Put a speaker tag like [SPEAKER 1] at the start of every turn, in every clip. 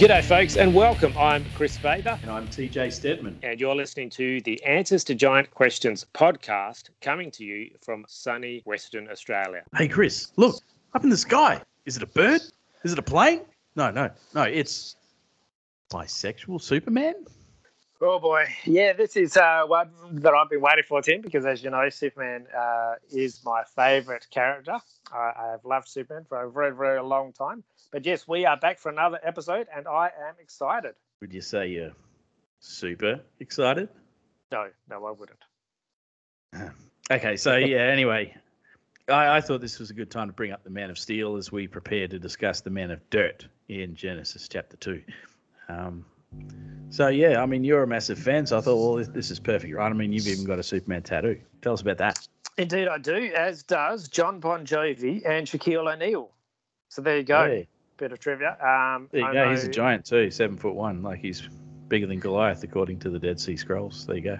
[SPEAKER 1] G'day, folks, and welcome. I'm Kris Faber,
[SPEAKER 2] And I'm TJ Stedman.
[SPEAKER 1] and you're listening to the Answers to Giant Questions podcast coming to you from sunny Western Australia.
[SPEAKER 2] Hey, Kris, look up in the sky. Is it a bird? Is it a plane? No, no, no. It's bisexual Superman.
[SPEAKER 1] Oh boy, yeah, this is uh, one that I've been waiting for, Tim, because as you know, Superman uh, is my favourite character. I, I have loved Superman for a very, very long time. But yes, we are back for another episode, and I am excited.
[SPEAKER 2] Would you say you're super excited?
[SPEAKER 1] No, no, I wouldn't.
[SPEAKER 2] Okay, so yeah. Anyway, I, I thought this was a good time to bring up the Man of Steel as we prepare to discuss the Man of Dirt in Genesis chapter two. Um, so yeah, I mean you're a massive fan, so I thought, well, this, this is perfect, right? I mean you've even got a Superman tattoo. Tell us about that.
[SPEAKER 1] Indeed, I do, as does John Bon Jovi and Shaquille O'Neal. So there you go.
[SPEAKER 2] Hey,
[SPEAKER 1] Bit of trivia. Um,
[SPEAKER 2] there you
[SPEAKER 1] I
[SPEAKER 2] go. He's a giant too, seven foot one. Like he's bigger than Goliath, according to the Dead Sea Scrolls. There you go.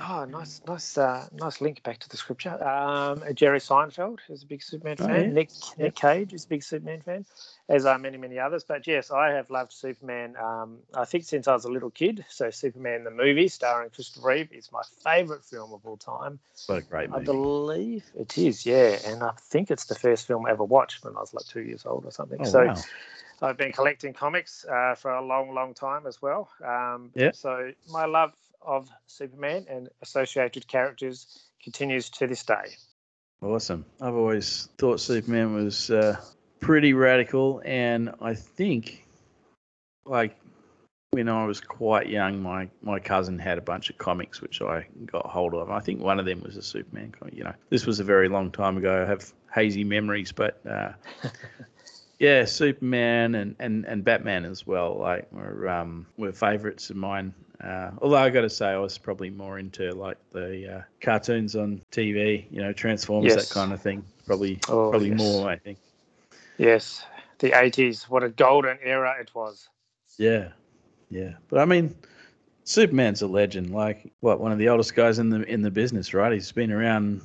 [SPEAKER 1] Oh, nice, nice, uh, nice link back to the scripture. Um, Jerry Seinfeld is a big Superman
[SPEAKER 2] Oh,
[SPEAKER 1] fan.
[SPEAKER 2] yeah.
[SPEAKER 1] Nick Nick Cage is a big Superman fan, as are many, many others. But yes, I have loved Superman. Um, I think since I was a little kid. So Superman the movie, starring Christopher Reeve, is my favourite film of all time.
[SPEAKER 2] What a great movie.
[SPEAKER 1] I believe it is, yeah, and I think it's the first film I ever watched when I was like two years old or something.
[SPEAKER 2] Oh,
[SPEAKER 1] so.
[SPEAKER 2] wow.
[SPEAKER 1] I've been collecting comics uh, for a long, long time as well. Um,
[SPEAKER 2] Yeah.
[SPEAKER 1] So my love of Superman and associated characters continues to this day.
[SPEAKER 2] Awesome. I've always thought Superman was uh, pretty radical, and I think, like, when I was quite young, my, my cousin had a bunch of comics which I got hold of. I think one of them was a Superman comic. You know, this was a very long time ago. I have hazy memories, but uh, yeah, Superman and, and, and Batman as well. Like, were um, were favourites of mine. Uh, although I got to say, I was probably more into like the uh, cartoons on TV, you know, Transformers,
[SPEAKER 1] Yes.
[SPEAKER 2] that kind of thing. Probably,
[SPEAKER 1] Oh,
[SPEAKER 2] probably
[SPEAKER 1] yes.
[SPEAKER 2] more. I think.
[SPEAKER 1] Yes, the 80s. What a golden era it was.
[SPEAKER 2] Yeah, yeah. But I mean, Superman's a legend. Like, what? One of the oldest guys in the in the business, right? He's been around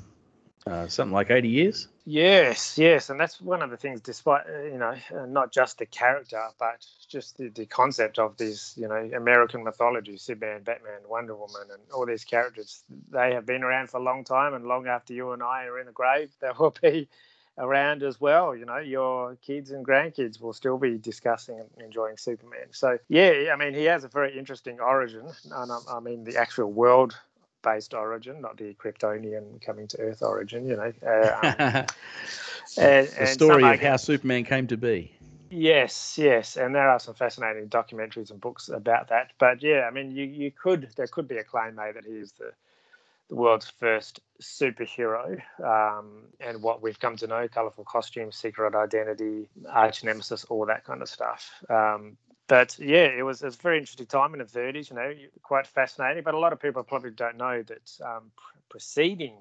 [SPEAKER 2] uh, something like eighty years.
[SPEAKER 1] Yes, yes, and that's one of the things. Despite uh, you know, uh, not just the character, but just the, the concept of these, you know, American mythology, Superman, Batman, Wonder Woman, and all these characters. They have been around for a long time, and long after you and I are in the grave, they will be around as well. You know, your kids and grandkids will still be discussing and enjoying Superman. So yeah, I mean, he has a very interesting origin, and I, I mean the actual world. Based origin, not the Kryptonian coming to Earth origin, you know. Uh, um,
[SPEAKER 2] the
[SPEAKER 1] and, and
[SPEAKER 2] story of how Superman came to be.
[SPEAKER 1] Yes, yes, and there are some fascinating documentaries and books about that. But yeah, I mean, you, you could there could be a claim made that he is the the world's first superhero, um, and what we've come to know: colourful costumes, secret identity, arch nemesis, all that kind of stuff. Um, but yeah, it was, it was a very interesting time in the 30s. You know, quite fascinating. But a lot of people probably don't know that um, preceding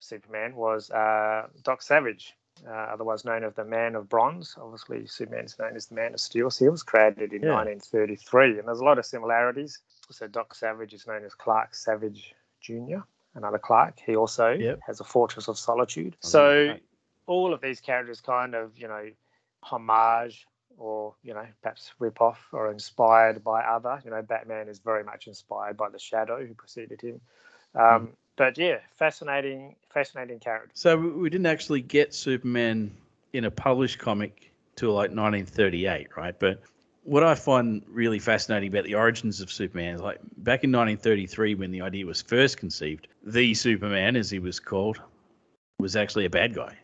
[SPEAKER 1] Superman was uh, Doc Savage, uh, otherwise known as the Man of Bronze. Obviously, Superman's known as the Man of Steel. So he was created in
[SPEAKER 2] Yeah.
[SPEAKER 1] 1933, and there's a lot of similarities. So Doc Savage is known as Clark Savage Jr., another Clark. He also
[SPEAKER 2] Yep.
[SPEAKER 1] has a Fortress of Solitude. So all of these characters kind of, you know, homage or, you know, perhaps rip off or inspired by other. You know, Batman is very much inspired by the Shadow who preceded him. Um, But yeah, fascinating, fascinating character.
[SPEAKER 2] So we we didn't actually get Superman in a published comic till like 1938, right? But what I find really fascinating about the origins of Superman is like back in 1933, when the idea was first conceived, the Superman, as he was called, was actually a bad guy.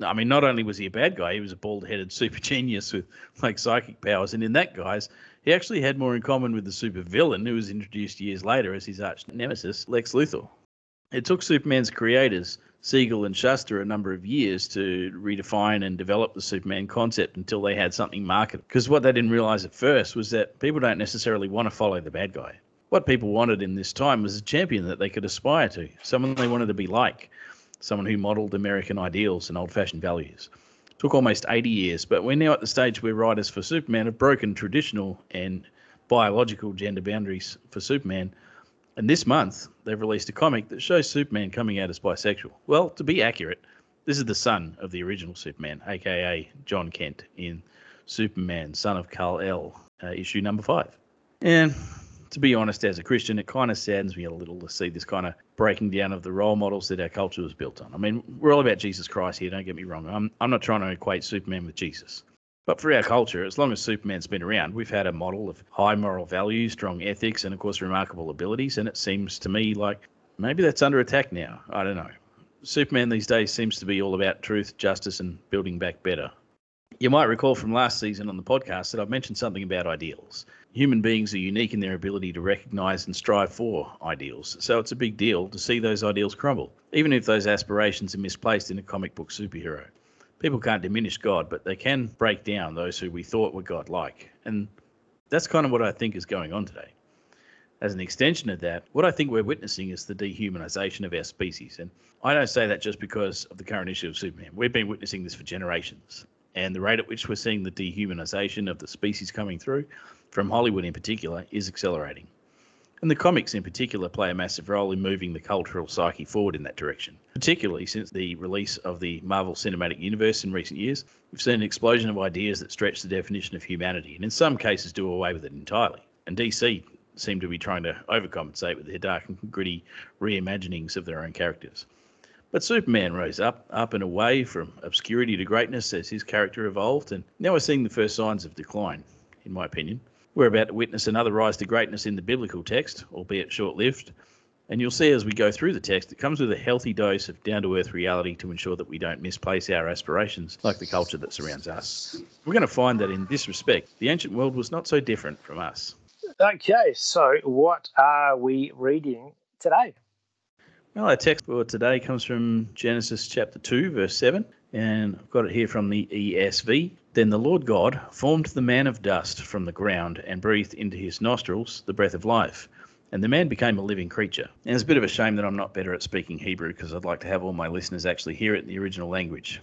[SPEAKER 2] I mean, not only was he a bad guy, he was a bald-headed super genius with like psychic powers, and in that guise, he actually had more in common with the super villain who was introduced years later as his arch nemesis, Lex Luthor. It took Superman's creators, Siegel and Shuster, a number of years to redefine and develop the Superman concept until they had something marketable. Because what they didn't realize at first was that people don't necessarily want to follow the bad guy. What people wanted in this time was a champion that they could aspire to, someone they wanted to be like, someone who modeled American ideals and old fashioned values. took almost 80 years, but we're now at the stage where writers for Superman have broken traditional and biological gender boundaries for Superman. And this month, they've released a comic that shows Superman coming out as bisexual. Well, to be accurate, this is the son of the original Superman, aka Jon Kent, in Superman, son of Kal El. uh, issue number five. And to be honest, as a Christian, it kind of saddens me a little to see this kind of breaking down of the role models that our culture was built on. I mean, we're all about Jesus Christ here, don't get me wrong. I'm, I'm not trying to equate Superman with Jesus. But for our culture, as long as Superman's been around, we've had a model of high moral values, strong ethics, and of course, remarkable abilities. And it seems to me like maybe that's under attack now. I don't know. Superman these days seems to be all about truth, justice, and building back better. You might recall from last season on the podcast that I've mentioned something about ideals. Human beings are unique in their ability to recognize and strive for ideals, so it's a big deal to see those ideals crumble, even if those aspirations are misplaced in a comic book superhero. People can't diminish God, but they can break down those who we thought were God like. And that's kind of what I think is going on today. As an extension of that, what I think we're witnessing is the dehumanization of our species. And I don't say that just because of the current issue of Superman. We've been witnessing this for generations and the rate at which we're seeing the dehumanization of the species coming through, from Hollywood in particular, is accelerating. And the comics in particular play a massive role in moving the cultural psyche forward in that direction. Particularly since the release of the Marvel Cinematic Universe in recent years, we've seen an explosion of ideas that stretch the definition of humanity and in some cases do away with it entirely. And DC seem to be trying to overcompensate with their dark and gritty reimaginings of their own characters. But Superman rose up, up and away from obscurity to greatness as his character evolved, and now we're seeing the first signs of decline, in my opinion. We're about to witness another rise to greatness in the biblical text, albeit short lived. And you'll see as we go through the text, it comes with a healthy dose of down to earth reality to ensure that we don't misplace our aspirations like the culture that surrounds us. We're going to find that in this respect, the ancient world was not so different from us.
[SPEAKER 1] Okay, so what are we reading today?
[SPEAKER 2] Well, our text for today comes from Genesis chapter 2, verse 7, and I've got it here from the ESV. Then the Lord God formed the man of dust from the ground and breathed into his nostrils the breath of life. And the man became a living creature. And it's a bit of a shame that I'm not better at speaking Hebrew because I'd like to have all my listeners actually hear it in the original language.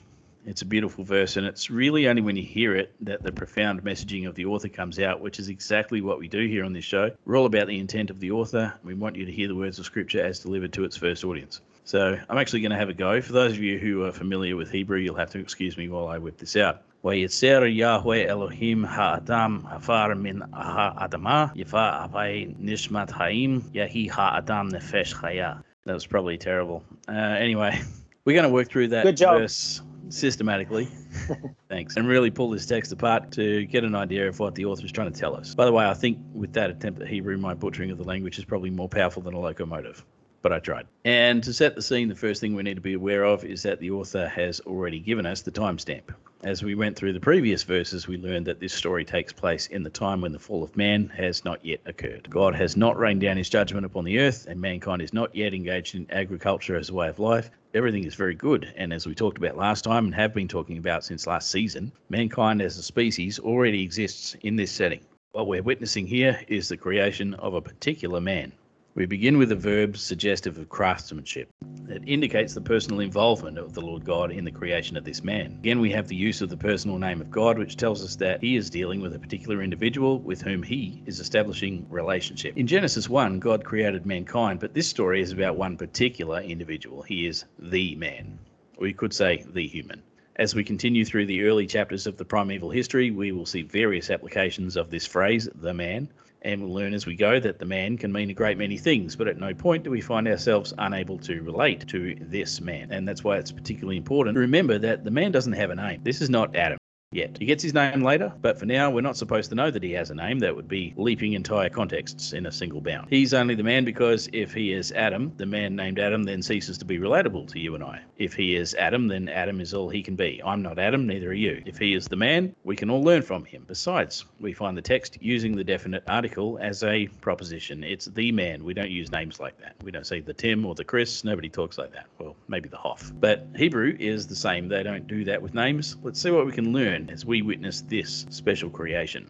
[SPEAKER 2] It's a beautiful verse, and it's really only when you hear it that the profound messaging of the author comes out, which is exactly what we do here on this show. We're all about the intent of the author. We want you to hear the words of Scripture as delivered to its first audience. So I'm actually going to have a go. For those of you who are familiar with Hebrew, you'll have to excuse me while I whip this out. Vayitzer Yahweh Elohim Ha'adam Afar Min Ha'adama Yifa Avay Nishmat Haim Yahi Ha'adam Nefesh Chaya. That was probably terrible. Uh, anyway, we're going to work through that
[SPEAKER 1] Good job.
[SPEAKER 2] verse systematically. Thanks. And really pull this text apart to get an idea of what the author is trying to tell us. By the way, I think with that attempt at Hebrew, my butchering of the language is probably more powerful than a locomotive. But I tried. And to set the scene, the first thing we need to be aware of is that the author has already given us the timestamp. As we went through the previous verses, we learned that this story takes place in the time when the fall of man has not yet occurred. God has not rained down his judgment upon the earth, and mankind is not yet engaged in agriculture as a way of life. Everything is very good. And as we talked about last time and have been talking about since last season, mankind as a species already exists in this setting. What we're witnessing here is the creation of a particular man. We begin with a verb suggestive of craftsmanship. It indicates the personal involvement of the Lord God in the creation of this man. Again, we have the use of the personal name of God, which tells us that he is dealing with a particular individual with whom he is establishing relationship. In Genesis 1, God created mankind, but this story is about one particular individual. He is the man. We could say the human. As we continue through the early chapters of the primeval history, we will see various applications of this phrase, the man, and we'll learn as we go that the man can mean a great many things, but at no point do we find ourselves unable to relate to this man. And that's why it's particularly important to remember that the man doesn't have a name. This is not Adam yet. He gets his name later, but for now, we're not supposed to know that he has a name. That would be leaping entire contexts in a single bound. He's only the man because if he is Adam, the man named Adam then ceases to be relatable to you and I. If he is Adam, then Adam is all he can be. I'm not Adam, neither are you. If he is the man, we can all learn from him. Besides, we find the text using the definite article as a proposition. It's the man. We don't use names like that. We don't say the Tim or the Kris. Nobody talks like that. Well, maybe the Hoff. But Hebrew is the same. They don't do that with names. Let's see what we can learn as we witness this special creation.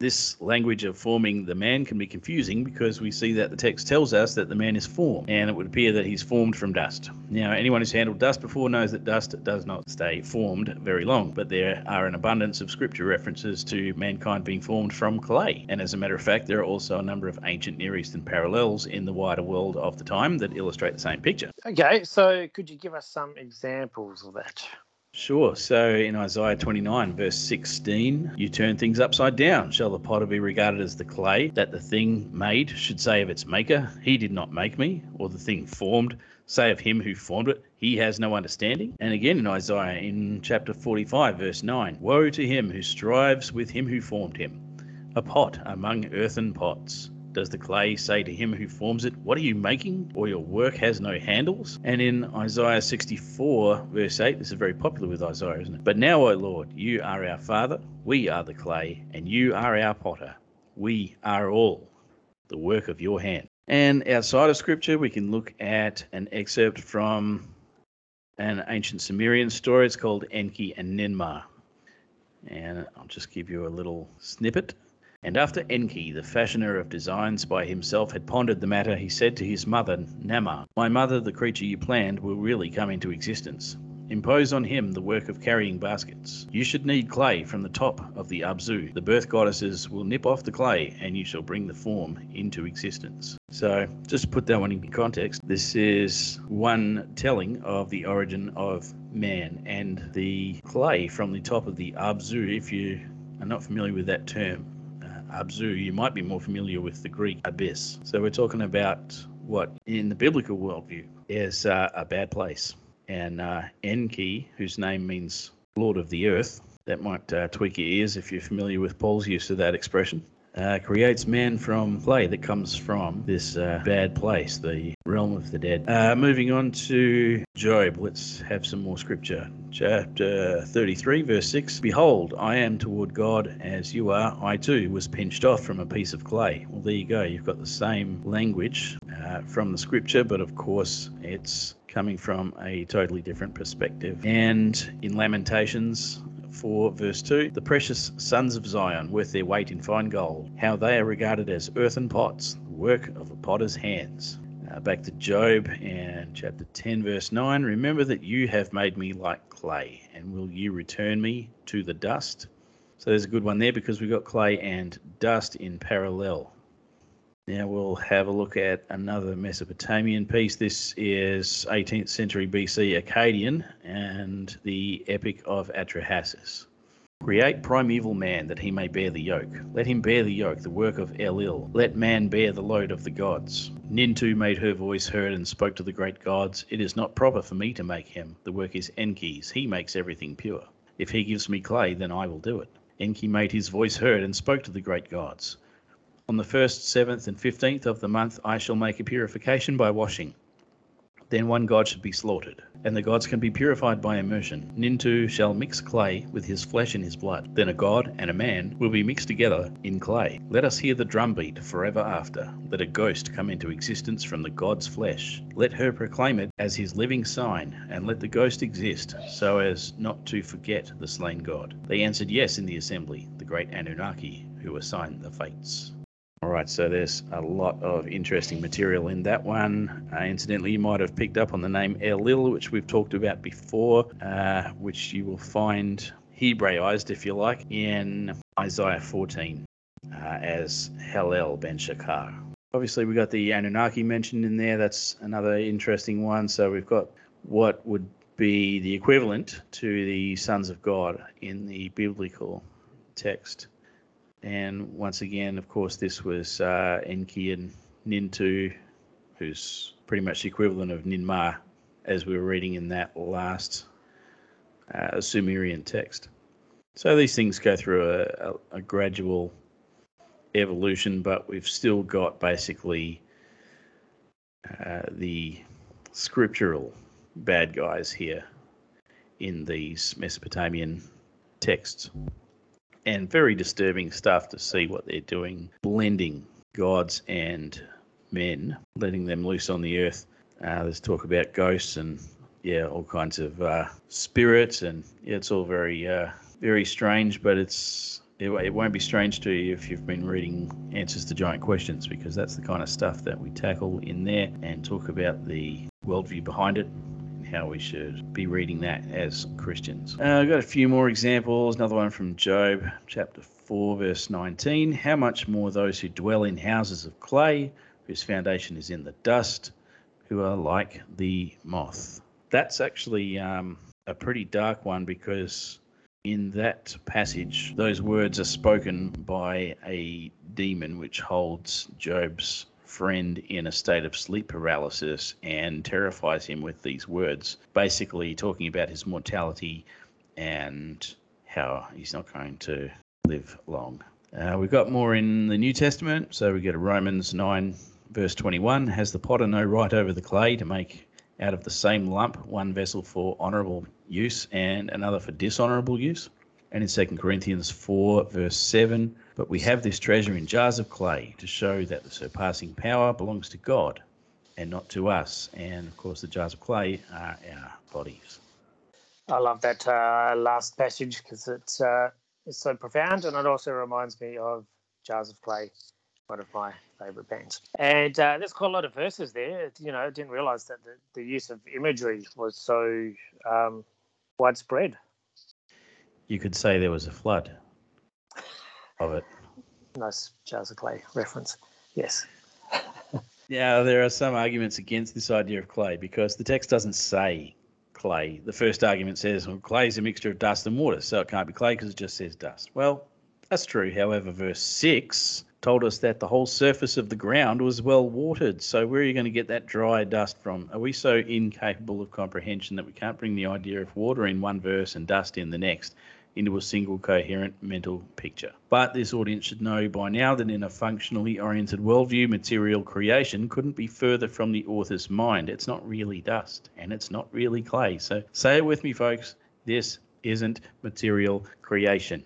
[SPEAKER 2] This language of forming the man can be confusing because we see that the text tells us that the man is formed, and it would appear that he's formed from dust. Now, anyone who's handled dust before knows that dust does not stay formed very long, but there are an abundance of scripture references to mankind being formed from clay. And as a matter of fact, there are also a number of ancient Near Eastern parallels in the wider world of the time that illustrate the same picture.
[SPEAKER 1] Okay, so could you give us some examples of that?
[SPEAKER 2] Sure. So in Isaiah 29, verse 16, you turn things upside down. Shall the potter be regarded as the clay, that the thing made should say of its maker, He did not make me, or the thing formed, say of him who formed it, He has no understanding? And again in Isaiah, in chapter 45, verse 9, Woe to him who strives with him who formed him, a pot among earthen pots does the clay say to him who forms it, What are you making? Or your work has no handles? And in Isaiah 64, verse 8, this is very popular with Isaiah, isn't it? But now, O Lord, you are our Father, we are the clay, and you are our potter. We are all the work of your hand. And outside of scripture, we can look at an excerpt from an ancient Sumerian story. It's called Enki and Ninmah. And I'll just give you a little snippet. And after Enki, the fashioner of designs by himself, had pondered the matter, he said to his mother, Namma, My mother, the creature you planned will really come into existence. Impose on him the work of carrying baskets. You should knead clay from the top of the Abzu. The birth goddesses will nip off the clay, and you shall bring the form into existence. So, just put that one in context, this is one telling of the origin of man and the clay from the top of the Abzu. If you are not familiar with that term, Abzu, you might be more familiar with the Greek abyss. So we're talking about what in the biblical worldview is uh, a bad place. And uh, Enki, whose name means Lord of the Earth, that might uh, tweak your ears if you're familiar with Paul's use of that expression uh, creates man from clay that comes from this uh, bad place, the realm of the dead. Uh, moving on to Job, let's have some more scripture. Chapter 33, verse 6 Behold, I am toward God as you are. I too was pinched off from a piece of clay. Well, there you go. You've got the same language uh, from the scripture, but of course, it's coming from a totally different perspective. And in Lamentations, 4, verse 2 The precious sons of Zion, worth their weight in fine gold, how they are regarded as earthen pots, the work of a potter's hands. Uh, back to Job and chapter 10, verse 9 Remember that you have made me like clay, and will you return me to the dust? So there's a good one there because we've got clay and dust in parallel. Now we'll have a look at another Mesopotamian piece. This is 18th century BC Akkadian and the Epic of Atrahasis. Create primeval man that he may bear the yoke. Let him bear the yoke, the work of Elil. Let man bear the load of the gods. Nintu made her voice heard and spoke to the great gods. It is not proper for me to make him. The work is Enki's. He makes everything pure. If he gives me clay, then I will do it. Enki made his voice heard and spoke to the great gods. On the first, seventh, and fifteenth of the month I shall make a purification by washing. Then one god should be slaughtered, and the gods can be purified by immersion. Nintu shall mix clay with his flesh and his blood. Then a god and a man will be mixed together in clay. Let us hear the drumbeat forever after. Let a ghost come into existence from the god's flesh. Let her proclaim it as his living sign, and let the ghost exist, so as not to forget the slain god. They answered yes in the assembly, the great Anunnaki, who assigned the fates. All right, so there's a lot of interesting material in that one. Uh, incidentally, you might have picked up on the name Elil, which we've talked about before, uh, which you will find Hebraized, if you like, in Isaiah 14 uh, as Hallel ben Shakar. Obviously, we've got the Anunnaki mentioned in there. That's another interesting one. So we've got what would be the equivalent to the sons of God in the biblical text. And once again, of course, this was uh, Enki and Nintu, who's pretty much the equivalent of Ninmah, as we were reading in that last uh, Sumerian text. So these things go through a, a, a, gradual evolution, but we've still got basically uh, the scriptural bad guys here in these Mesopotamian texts and very disturbing stuff to see what they're doing, blending gods and men, letting them loose on the earth. Uh, there's talk about ghosts and yeah, all kinds of uh, spirits, and yeah, it's all very uh, very strange. But it's it, it won't be strange to you if you've been reading Answers to Giant Questions, because that's the kind of stuff that we tackle in there and talk about the worldview behind it how we should be reading that as Christians. Uh, I've got a few more examples. Another one from Job, chapter 4, verse 19. How much more those who dwell in houses of clay, whose foundation is in the dust, who are like the moth. That's actually um, a pretty dark one because in that passage, those words are spoken by a demon which holds Job's friend in a state of sleep paralysis and terrifies him with these words, basically talking about his mortality and how he's not going to live long. Uh, we've got more in the New Testament, so we go to Romans 9, verse 21. Has the potter no right over the clay to make out of the same lump one vessel for honourable use and another for dishonourable use? And in 2 Corinthians 4, verse 7, but we have this treasure in jars of clay to show that the surpassing power belongs to God and not to us. And of course, the jars of clay are our bodies.
[SPEAKER 1] I love that uh, last passage because it's uh, it's so profound, and it also reminds me of Jars of Clay, one of my favorite bands. And uh, there's quite a lot of verses there. You know, I didn't realize that the, the use of imagery was so um, widespread.
[SPEAKER 2] You could say there was a flood of it.
[SPEAKER 1] Nice Jars of Clay reference. Yes.
[SPEAKER 2] yeah, there are some arguments against this idea of clay because the text doesn't say clay. The first argument says well, clay is a mixture of dust and water, so it can't be clay because it just says dust. Well, that's true. However, verse 6 told us that the whole surface of the ground was well watered. So, where are you going to get that dry dust from? Are we so incapable of comprehension that we can't bring the idea of water in one verse and dust in the next? into a single coherent mental picture. But this audience should know by now that in a functionally oriented worldview, material creation couldn't be further from the author's mind. It's not really dust and it's not really clay. So say it with me, folks. This isn't material creation.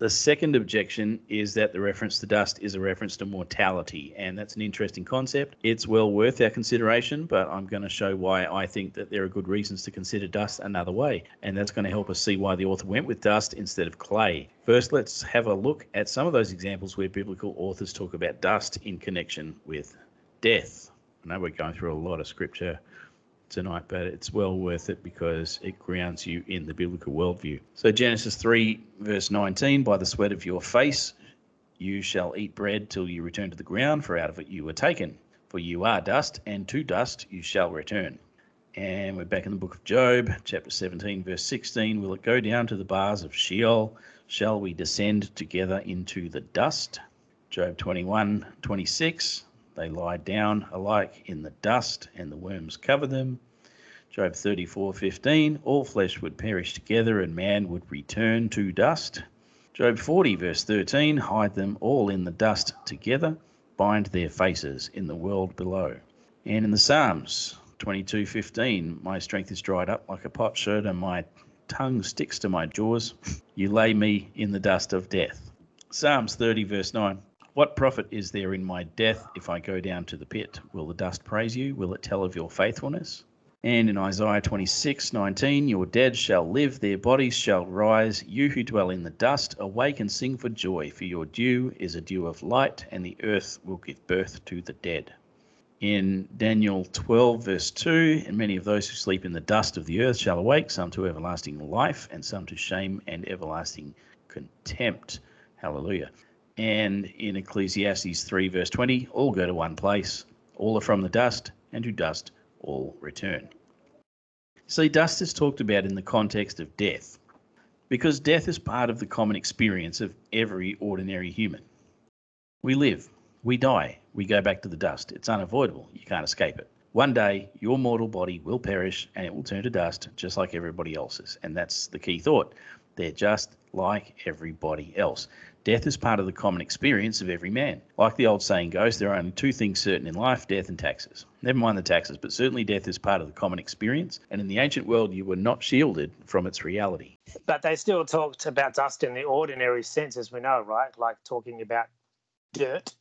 [SPEAKER 2] The second objection is that the reference to dust is a reference to mortality, and that's an interesting concept. It's well worth our consideration, but I'm going to show why I think that there are good reasons to consider dust another way, and that's going to help us see why the author went with dust instead of clay. First, let's have a look at some of those examples where biblical authors talk about dust in connection with death. I know we're going through a lot of scripture tonight, but it's well worth it because it grounds you in the biblical worldview. So, Genesis 3, verse 19 By the sweat of your face you shall eat bread till you return to the ground, for out of it you were taken. For you are dust, and to dust you shall return. And we're back in the book of Job, chapter 17, verse 16. Will it go down to the bars of Sheol? Shall we descend together into the dust? Job 21, 26. They lie down alike in the dust, and the worms cover them. Job 34:15 All flesh would perish together, and man would return to dust. Job 40, verse 13 Hide them all in the dust together, bind their faces in the world below. And in the Psalms 22:15 My strength is dried up like a potsherd, and my tongue sticks to my jaws. You lay me in the dust of death. Psalms 30, verse 9 what profit is there in my death if I go down to the pit? Will the dust praise you? Will it tell of your faithfulness? And in Isaiah 26, 19, your dead shall live, their bodies shall rise. You who dwell in the dust, awake and sing for joy, for your dew is a dew of light, and the earth will give birth to the dead. In Daniel 12, verse 2, and many of those who sleep in the dust of the earth shall awake, some to everlasting life, and some to shame and everlasting contempt. Hallelujah. And in Ecclesiastes 3, verse 20, all go to one place, all are from the dust, and to dust all return. See, dust is talked about in the context of death, because death is part of the common experience of every ordinary human. We live, we die, we go back to the dust. It's unavoidable, you can't escape it. One day, your mortal body will perish and it will turn to dust just like everybody else's. And that's the key thought. They're just like everybody else. Death is part of the common experience of every man. Like the old saying goes, there are only two things certain in life death and taxes. Never mind the taxes, but certainly death is part of the common experience. And in the ancient world, you were not shielded from its reality.
[SPEAKER 1] But they still talked about dust in the ordinary sense, as we know, right? Like talking about dirt.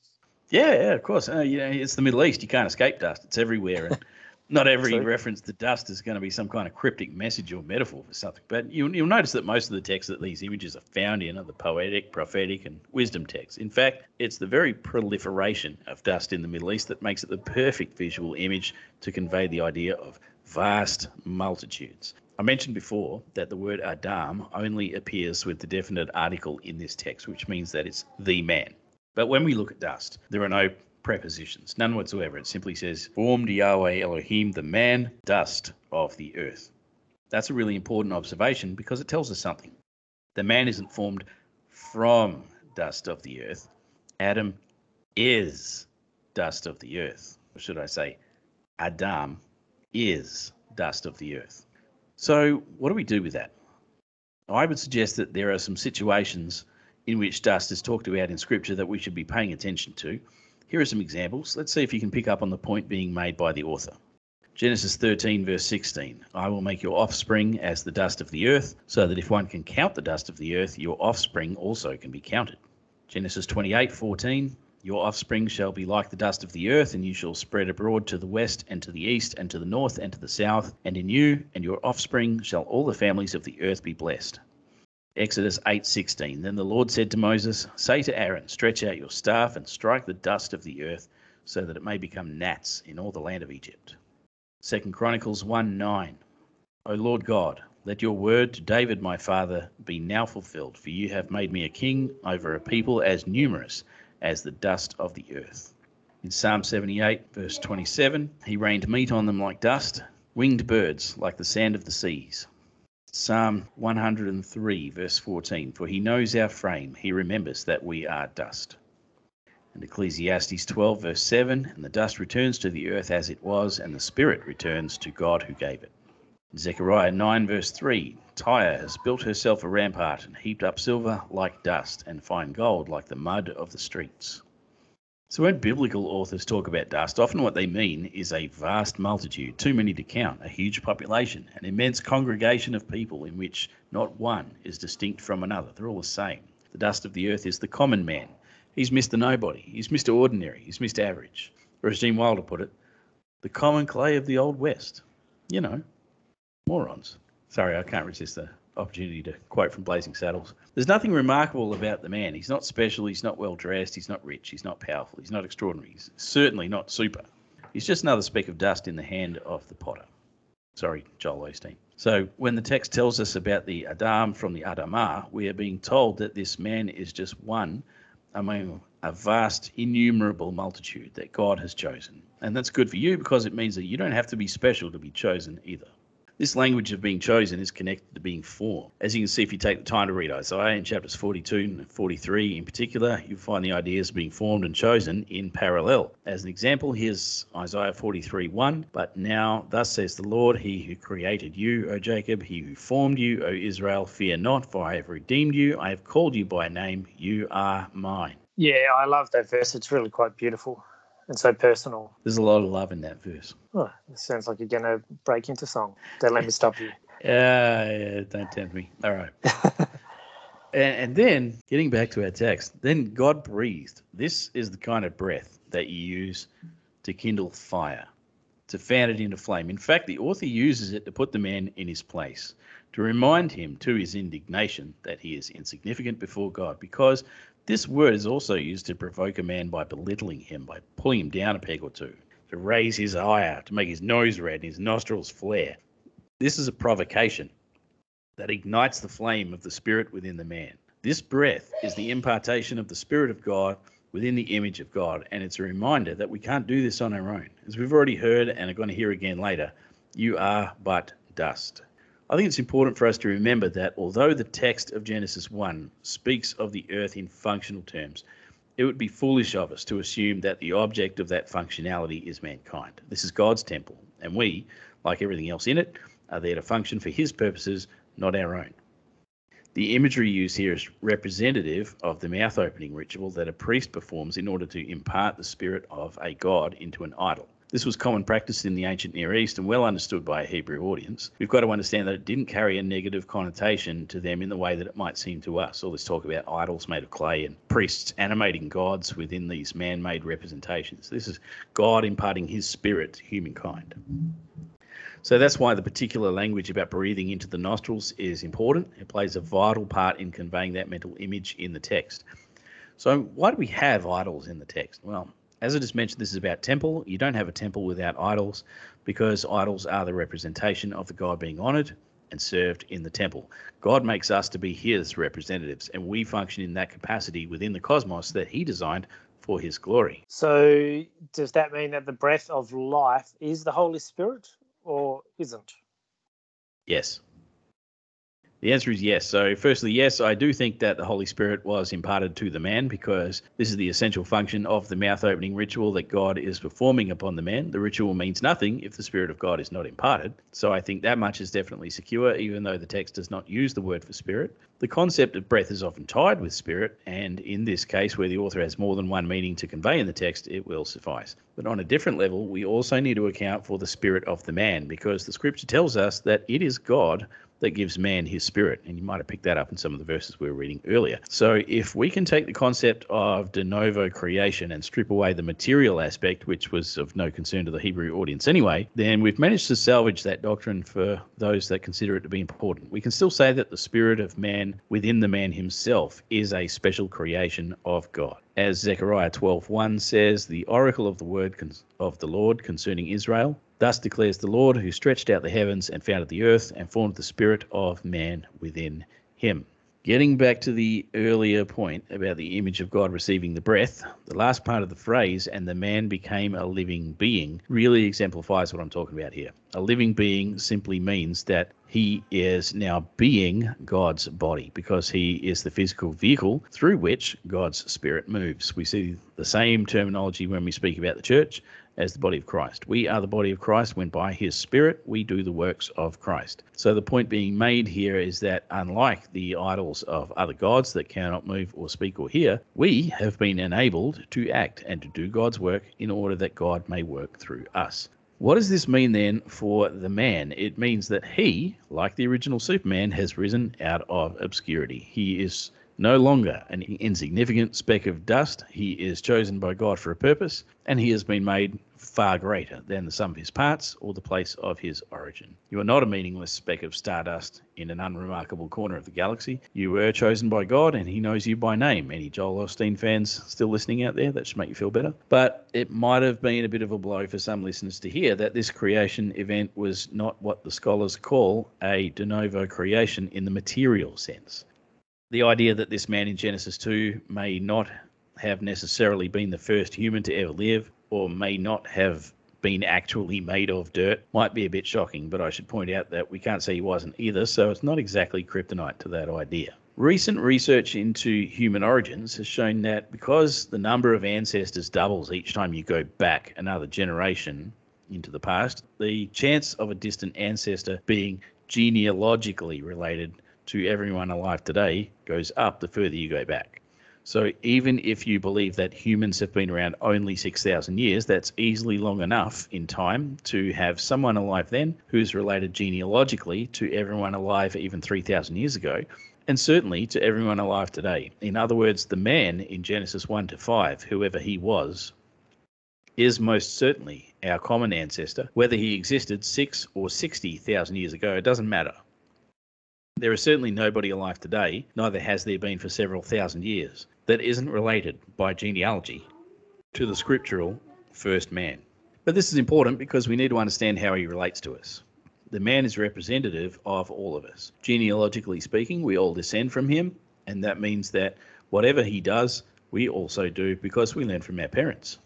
[SPEAKER 2] Yeah, yeah, of course. Uh, you know, it's the Middle East. You can't escape dust. It's everywhere. And not every reference to dust is going to be some kind of cryptic message or metaphor for something. But you, you, will notice that most of the texts that these images are found in are the poetic, prophetic, and wisdom texts. In fact, it's the very proliferation of dust in the Middle East that makes it the perfect visual image to convey the idea of vast multitudes. I mentioned before that the word Adam only appears with the definite article in this text, which means that it's the man. But when we look at dust, there are no prepositions, none whatsoever. It simply says, Formed Yahweh Elohim the man, dust of the earth. That's a really important observation because it tells us something. The man isn't formed from dust of the earth. Adam is dust of the earth. Or should I say, Adam is dust of the earth. So, what do we do with that? I would suggest that there are some situations in which dust is talked about in Scripture that we should be paying attention to. Here are some examples. Let's see if you can pick up on the point being made by the author. Genesis 13, verse 16 I will make your offspring as the dust of the earth, so that if one can count the dust of the earth, your offspring also can be counted. Genesis 28, 14 Your offspring shall be like the dust of the earth, and you shall spread abroad to the west, and to the east, and to the north, and to the south, and in you and your offspring shall all the families of the earth be blessed. Exodus 8:16 Then the Lord said to Moses, Say to Aaron, Stretch out your staff and strike the dust of the earth, so that it may become gnats in all the land of Egypt. 2 Chronicles 1:9 O Lord God, let your word to David my father be now fulfilled, for you have made me a king over a people as numerous as the dust of the earth. In Psalm 78, verse 27, he rained meat on them like dust, winged birds like the sand of the seas. Psalm 103, verse 14 For he knows our frame, he remembers that we are dust. And Ecclesiastes 12, verse 7 And the dust returns to the earth as it was, and the spirit returns to God who gave it. Zechariah 9, verse 3 Tyre has built herself a rampart and heaped up silver like dust, and fine gold like the mud of the streets. So, when biblical authors talk about dust, often what they mean is a vast multitude, too many to count, a huge population, an immense congregation of people in which not one is distinct from another. They're all the same. The dust of the earth is the common man. He's Mr. Nobody. He's Mr. Ordinary. He's Mr. Average. Or as Gene Wilder put it, the common clay of the Old West. You know, morons. Sorry, I can't resist the opportunity to quote from Blazing Saddles. There's nothing remarkable about the man. He's not special. He's not well dressed. He's not rich. He's not powerful. He's not extraordinary. He's certainly not super. He's just another speck of dust in the hand of the potter. Sorry, Joel Osteen. So when the text tells us about the Adam from the Adamah, we are being told that this man is just one among a vast, innumerable multitude that God has chosen. And that's good for you because it means that you don't have to be special to be chosen either. This language of being chosen is connected to being formed. As you can see, if you take the time to read Isaiah in chapters 42 and 43 in particular, you find the ideas of being formed and chosen in parallel. As an example, here's Isaiah 43 1. But now, thus says the Lord, He who created you, O Jacob, He who formed you, O Israel, fear not, for I have redeemed you. I have called you by name. You are mine.
[SPEAKER 1] Yeah, I love that verse. It's really quite beautiful and so personal.
[SPEAKER 2] There's a lot of love in that verse.
[SPEAKER 1] Oh, it sounds like you're going to break into song. Don't let me stop you.
[SPEAKER 2] Yeah, yeah, don't tempt me. All right. and, and then getting back to our text, then God breathed. This is the kind of breath that you use to kindle fire, to fan it into flame. In fact, the author uses it to put the man in his place, to remind him to his indignation that he is insignificant before God, because this word is also used to provoke a man by belittling him, by pulling him down a peg or two, to raise his ire, to make his nose red and his nostrils flare. This is a provocation that ignites the flame of the spirit within the man. This breath is the impartation of the spirit of God within the image of God, and it's a reminder that we can't do this on our own. As we've already heard and are going to hear again later, you are but dust. I think it's important for us to remember that although the text of Genesis 1 speaks of the earth in functional terms, it would be foolish of us to assume that the object of that functionality is mankind. This is God's temple, and we, like everything else in it, are there to function for His purposes, not our own. The imagery used here is representative of the mouth opening ritual that a priest performs in order to impart the spirit of a god into an idol. This was common practice in the ancient Near East and well understood by a Hebrew audience. We've got to understand that it didn't carry a negative connotation to them in the way that it might seem to us. All this talk about idols made of clay and priests animating gods within these man made representations. This is God imparting his spirit to humankind. So that's why the particular language about breathing into the nostrils is important. It plays a vital part in conveying that mental image in the text. So, why do we have idols in the text? Well, as I just mentioned, this is about temple. You don't have a temple without idols because idols are the representation of the God being honored and served in the temple. God makes us to be his representatives, and we function in that capacity within the cosmos that he designed for his glory.
[SPEAKER 1] So, does that mean that the breath of life is the Holy Spirit or isn't?
[SPEAKER 2] Yes. The answer is yes. So, firstly, yes, I do think that the Holy Spirit was imparted to the man because this is the essential function of the mouth opening ritual that God is performing upon the man. The ritual means nothing if the Spirit of God is not imparted. So, I think that much is definitely secure, even though the text does not use the word for spirit. The concept of breath is often tied with spirit, and in this case, where the author has more than one meaning to convey in the text, it will suffice. But on a different level, we also need to account for the spirit of the man because the scripture tells us that it is God that gives man his spirit. And you might have picked that up in some of the verses we were reading earlier. So if we can take the concept of de novo creation and strip away the material aspect, which was of no concern to the Hebrew audience anyway, then we've managed to salvage that doctrine for those that consider it to be important. We can still say that the spirit of man within the man himself is a special creation of God. As Zechariah 12:1 says, the oracle of the word of the Lord concerning Israel, Thus declares the Lord, who stretched out the heavens and founded the earth and formed the spirit of man within him. Getting back to the earlier point about the image of God receiving the breath, the last part of the phrase, and the man became a living being, really exemplifies what I'm talking about here. A living being simply means that he is now being God's body because he is the physical vehicle through which God's spirit moves. We see the same terminology when we speak about the church as the body of Christ. We are the body of Christ when by his spirit we do the works of Christ. So the point being made here is that unlike the idols of other gods that cannot move or speak or hear, we have been enabled to act and to do God's work in order that God may work through us. What does this mean then for the man? It means that he, like the original Superman, has risen out of obscurity. He is no longer an insignificant speck of dust. He is chosen by God for a purpose, and he has been made far greater than the sum of his parts or the place of his origin. You are not a meaningless speck of stardust in an unremarkable corner of the galaxy. You were chosen by God, and he knows you by name. Any Joel Osteen fans still listening out there? That should make you feel better. But it might have been a bit of a blow for some listeners to hear that this creation event was not what the scholars call a de novo creation in the material sense the idea that this man in Genesis 2 may not have necessarily been the first human to ever live or may not have been actually made of dirt might be a bit shocking, but I should point out that we can't say he wasn't either, so it's not exactly kryptonite to that idea. Recent research into human origins has shown that because the number of ancestors doubles each time you go back another generation into the past, the chance of a distant ancestor being genealogically related to everyone alive today goes up the further you go back. So even if you believe that humans have been around only 6,000 years, that's easily long enough in time to have someone alive then who's related genealogically to everyone alive even 3,000 years ago, and certainly to everyone alive today. In other words, the man in Genesis 1 to 5, whoever he was, is most certainly our common ancestor. Whether he existed six or 60,000 years ago, it doesn't matter. There is certainly nobody alive today, neither has there been for several thousand years, that isn't related by genealogy to the scriptural first man. But this is important because we need to understand how he relates to us. The man is representative of all of us. Genealogically speaking, we all descend from him, and that means that whatever he does, we also do because we learn from our parents.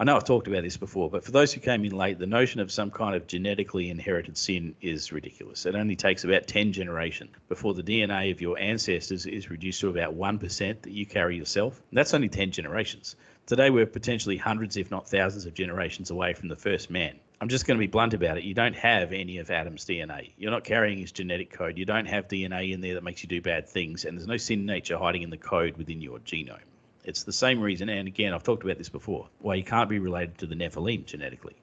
[SPEAKER 2] I know I've talked about this before, but for those who came in late, the notion of some kind of genetically inherited sin is ridiculous. It only takes about 10 generations before the DNA of your ancestors is reduced to about 1% that you carry yourself. And that's only 10 generations. Today, we're potentially hundreds, if not thousands, of generations away from the first man. I'm just going to be blunt about it. You don't have any of Adam's DNA. You're not carrying his genetic code. You don't have DNA in there that makes you do bad things, and there's no sin nature hiding in the code within your genome. It's the same reason, and again, I've talked about this before, why you can't be related to the Nephilim genetically.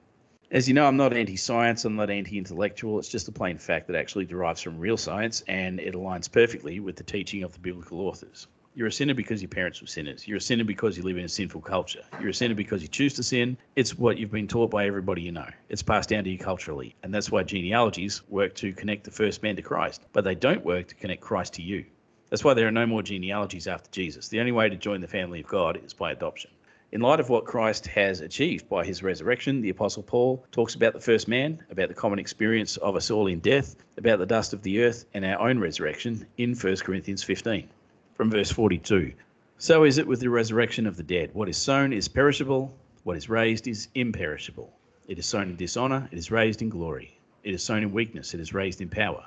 [SPEAKER 2] As you know, I'm not anti science, I'm not anti intellectual. It's just a plain fact that actually derives from real science, and it aligns perfectly with the teaching of the biblical authors. You're a sinner because your parents were sinners. You're a sinner because you live in a sinful culture. You're a sinner because you choose to sin. It's what you've been taught by everybody you know. It's passed down to you culturally. And that's why genealogies work to connect the first man to Christ, but they don't work to connect Christ to you. That's why there are no more genealogies after Jesus. The only way to join the family of God is by adoption. In light of what Christ has achieved by his resurrection, the Apostle Paul talks about the first man, about the common experience of us all in death, about the dust of the earth, and our own resurrection in 1 Corinthians 15. From verse 42 So is it with the resurrection of the dead. What is sown is perishable, what is raised is imperishable. It is sown in dishonor, it is raised in glory. It is sown in weakness, it is raised in power.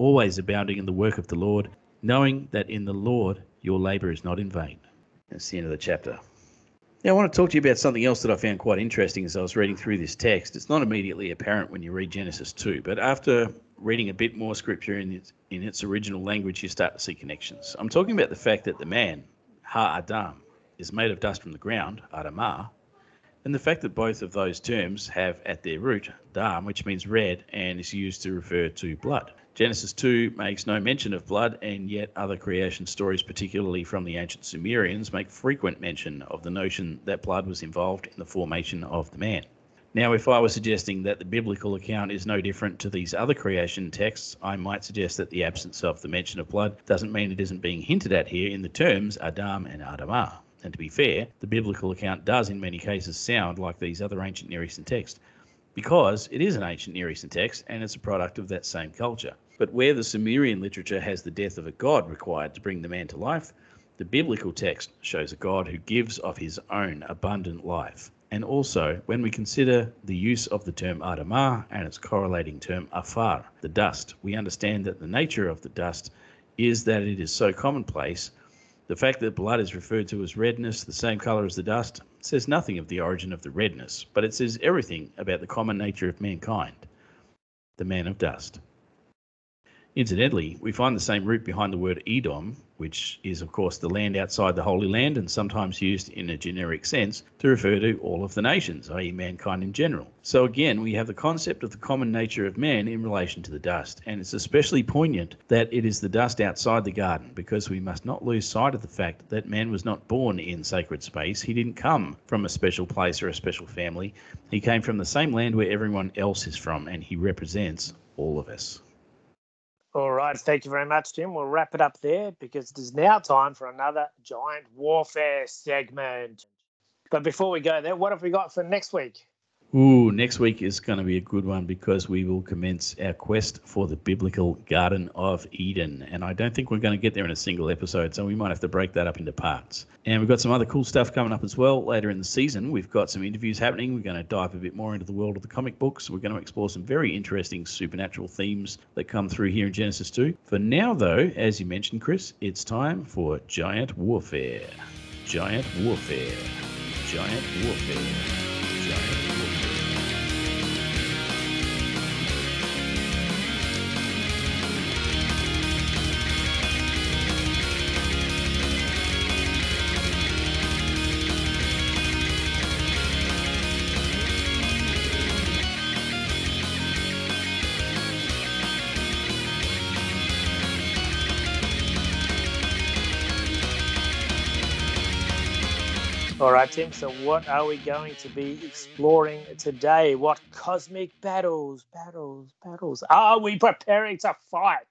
[SPEAKER 2] always abounding in the work of the Lord, knowing that in the Lord your labor is not in vain. That's the end of the chapter. Now, I want to talk to you about something else that I found quite interesting as I was reading through this text. It's not immediately apparent when you read Genesis 2, but after reading a bit more scripture in its, in its original language, you start to see connections. I'm talking about the fact that the man, Ha Adam, is made of dust from the ground, Adamah, and the fact that both of those terms have at their root dam, which means red and is used to refer to blood. Genesis 2 makes no mention of blood, and yet other creation stories, particularly from the ancient Sumerians, make frequent mention of the notion that blood was involved in the formation of the man. Now, if I were suggesting that the biblical account is no different to these other creation texts, I might suggest that the absence of the mention of blood doesn't mean it isn't being hinted at here in the terms Adam and Adamah. And to be fair, the biblical account does in many cases sound like these other ancient Near Eastern texts, because it is an ancient Near Eastern text and it's a product of that same culture. But where the Sumerian literature has the death of a god required to bring the man to life, the biblical text shows a God who gives of his own abundant life. And also, when we consider the use of the term Adamah and its correlating term Afar, the dust, we understand that the nature of the dust is that it is so commonplace the fact that blood is referred to as redness, the same color as the dust, says nothing of the origin of the redness, but it says everything about the common nature of mankind, the man of dust. Incidentally, we find the same root behind the word Edom, which is, of course, the land outside the Holy Land and sometimes used in a generic sense to refer to all of the nations, i.e., mankind in general. So, again, we have the concept of the common nature of man in relation to the dust, and it's especially poignant that it is the dust outside the garden because we must not lose sight of the fact that man was not born in sacred space. He didn't come from a special place or a special family, he came from the same land where everyone else is from, and he represents all of us.
[SPEAKER 1] All right. Thank you very much, Tim. We'll wrap it up there because it is now time for another giant warfare segment. But before we go there, what have we got for next week?
[SPEAKER 2] Ooh, next week is going to be a good one because we will commence our quest for the biblical Garden of Eden. And I don't think we're going to get there in a single episode, so we might have to break that up into parts. And we've got some other cool stuff coming up as well later in the season. We've got some interviews happening. We're going to dive a bit more into the world of the comic books. We're going to explore some very interesting supernatural themes that come through here in Genesis 2. For now, though, as you mentioned, Kris, it's time for Giant Warfare. Giant Warfare. Giant Warfare.
[SPEAKER 1] So, what are we going to be exploring today? What cosmic battles, battles, battles are we preparing to fight?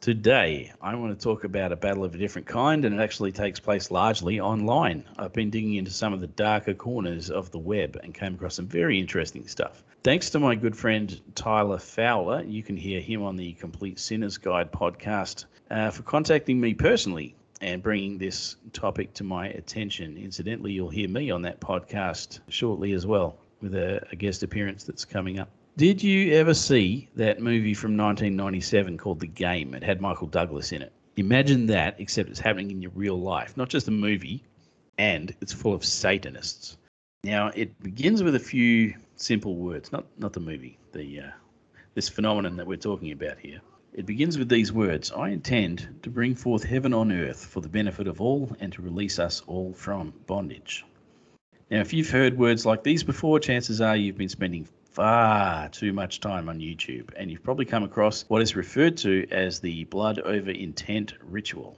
[SPEAKER 2] Today, I want to talk about a battle of a different kind, and it actually takes place largely online. I've been digging into some of the darker corners of the web and came across some very interesting stuff. Thanks to my good friend Tyler Fowler, you can hear him on the Complete Sinners Guide podcast, uh, for contacting me personally and bringing this topic to my attention. Incidentally, you'll hear me on that podcast shortly as well with a, a guest appearance that's coming up. Did you ever see that movie from 1997 called The Game? It had Michael Douglas in it. Imagine that, except it's happening in your real life, not just a movie, and it's full of Satanists. Now, it begins with a few simple words, not not the movie, the uh, this phenomenon that we're talking about here. It begins with these words: "I intend to bring forth heaven on earth for the benefit of all, and to release us all from bondage." Now, if you've heard words like these before, chances are you've been spending far too much time on YouTube, and you've probably come across what is referred to as the blood over intent ritual.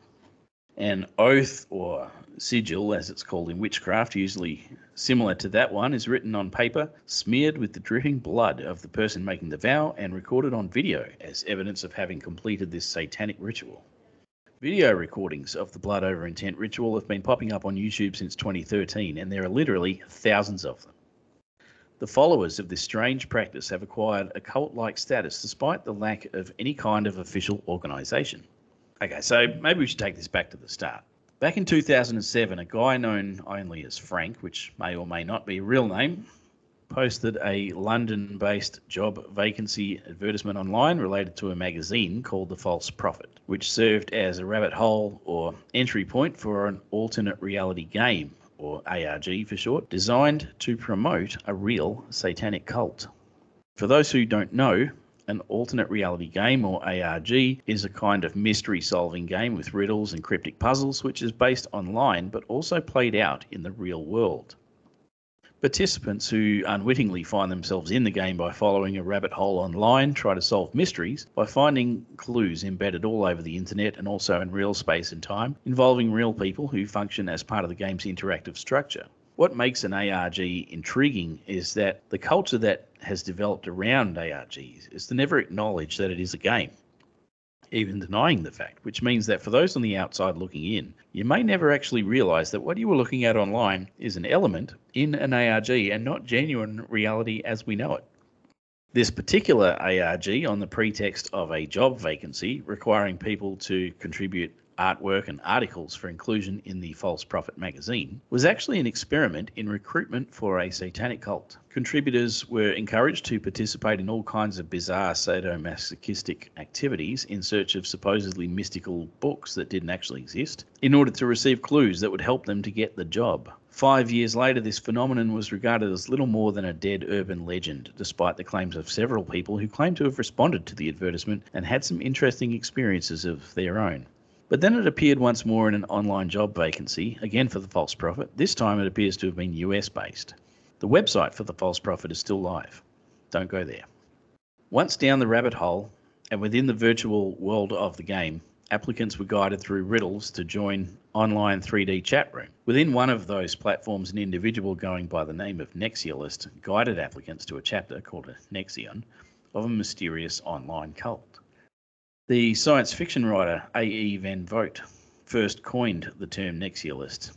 [SPEAKER 2] An oath or sigil, as it's called in witchcraft, usually similar to that one, is written on paper, smeared with the dripping blood of the person making the vow, and recorded on video as evidence of having completed this satanic ritual. Video recordings of the blood over intent ritual have been popping up on YouTube since 2013, and there are literally thousands of them. The followers of this strange practice have acquired a cult like status despite the lack of any kind of official organisation. Okay, so maybe we should take this back to the start. Back in 2007, a guy known only as Frank, which may or may not be a real name, posted a London based job vacancy advertisement online related to a magazine called The False Prophet, which served as a rabbit hole or entry point for an alternate reality game or ARG for short, designed to promote a real satanic cult. For those who don't know, an alternate reality game or ARG is a kind of mystery solving game with riddles and cryptic puzzles which is based online but also played out in the real world. Participants who unwittingly find themselves in the game by following a rabbit hole online try to solve mysteries by finding clues embedded all over the internet and also in real space and time, involving real people who function as part of the game's interactive structure. What makes an ARG intriguing is that the culture that has developed around ARGs is to never acknowledge that it is a game even denying the fact, which means that for those on the outside looking in, you may never actually realize that what you were looking at online is an element in an ARG and not genuine reality as we know it. This particular ARG, on the pretext of a job vacancy requiring people to contribute artwork and articles for inclusion in the False Prophet magazine, was actually an experiment in recruitment for a satanic cult. Contributors were encouraged to participate in all kinds of bizarre sadomasochistic activities in search of supposedly mystical books that didn't actually exist, in order to receive clues that would help them to get the job. Five years later, this phenomenon was regarded as little more than a dead urban legend, despite the claims of several people who claimed to have responded to the advertisement and had some interesting experiences of their own. But then it appeared once more in an online job vacancy, again for the false prophet. This time it appears to have been US based. The website for the false prophet is still live. Don't go there. Once down the rabbit hole and within the virtual world of the game, applicants were guided through riddles to join online 3D chat room. Within one of those platforms, an individual going by the name of Nexialist guided applicants to a chapter called a Nexion of a mysterious online cult. The science fiction writer A.E. Van Vogt first coined the term Nexialist,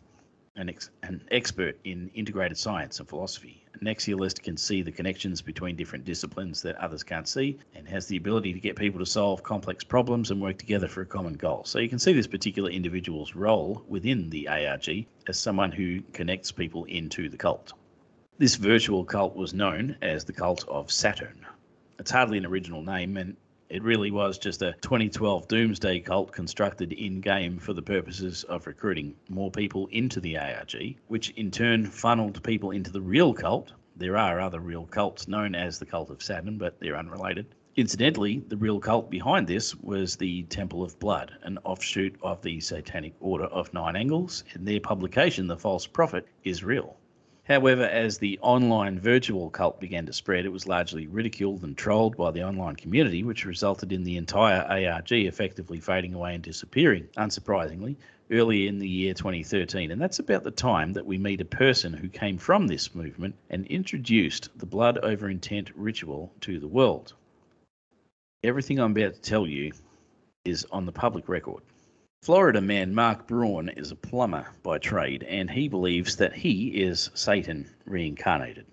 [SPEAKER 2] an, ex- an expert in integrated science and philosophy. A Nexialist can see the connections between different disciplines that others can't see and has the ability to get people to solve complex problems and work together for a common goal. So you can see this particular individual's role within the ARG as someone who connects people into the cult. This virtual cult was known as the Cult of Saturn. It's hardly an original name, and it really was just a 2012 doomsday cult constructed in game for the purposes of recruiting more people into the ARG, which in turn funneled people into the real cult. There are other real cults known as the Cult of Saturn, but they're unrelated. Incidentally, the real cult behind this was the Temple of Blood, an offshoot of the Satanic Order of Nine Angles, and their publication, The False Prophet, is real. However, as the online virtual cult began to spread, it was largely ridiculed and trolled by the online community, which resulted in the entire ARG effectively fading away and disappearing, unsurprisingly, early in the year 2013. And that's about the time that we meet a person who came from this movement and introduced the blood over intent ritual to the world. Everything I'm about to tell you is on the public record. Florida man Mark Braun is a plumber by trade, and he believes that he is Satan reincarnated.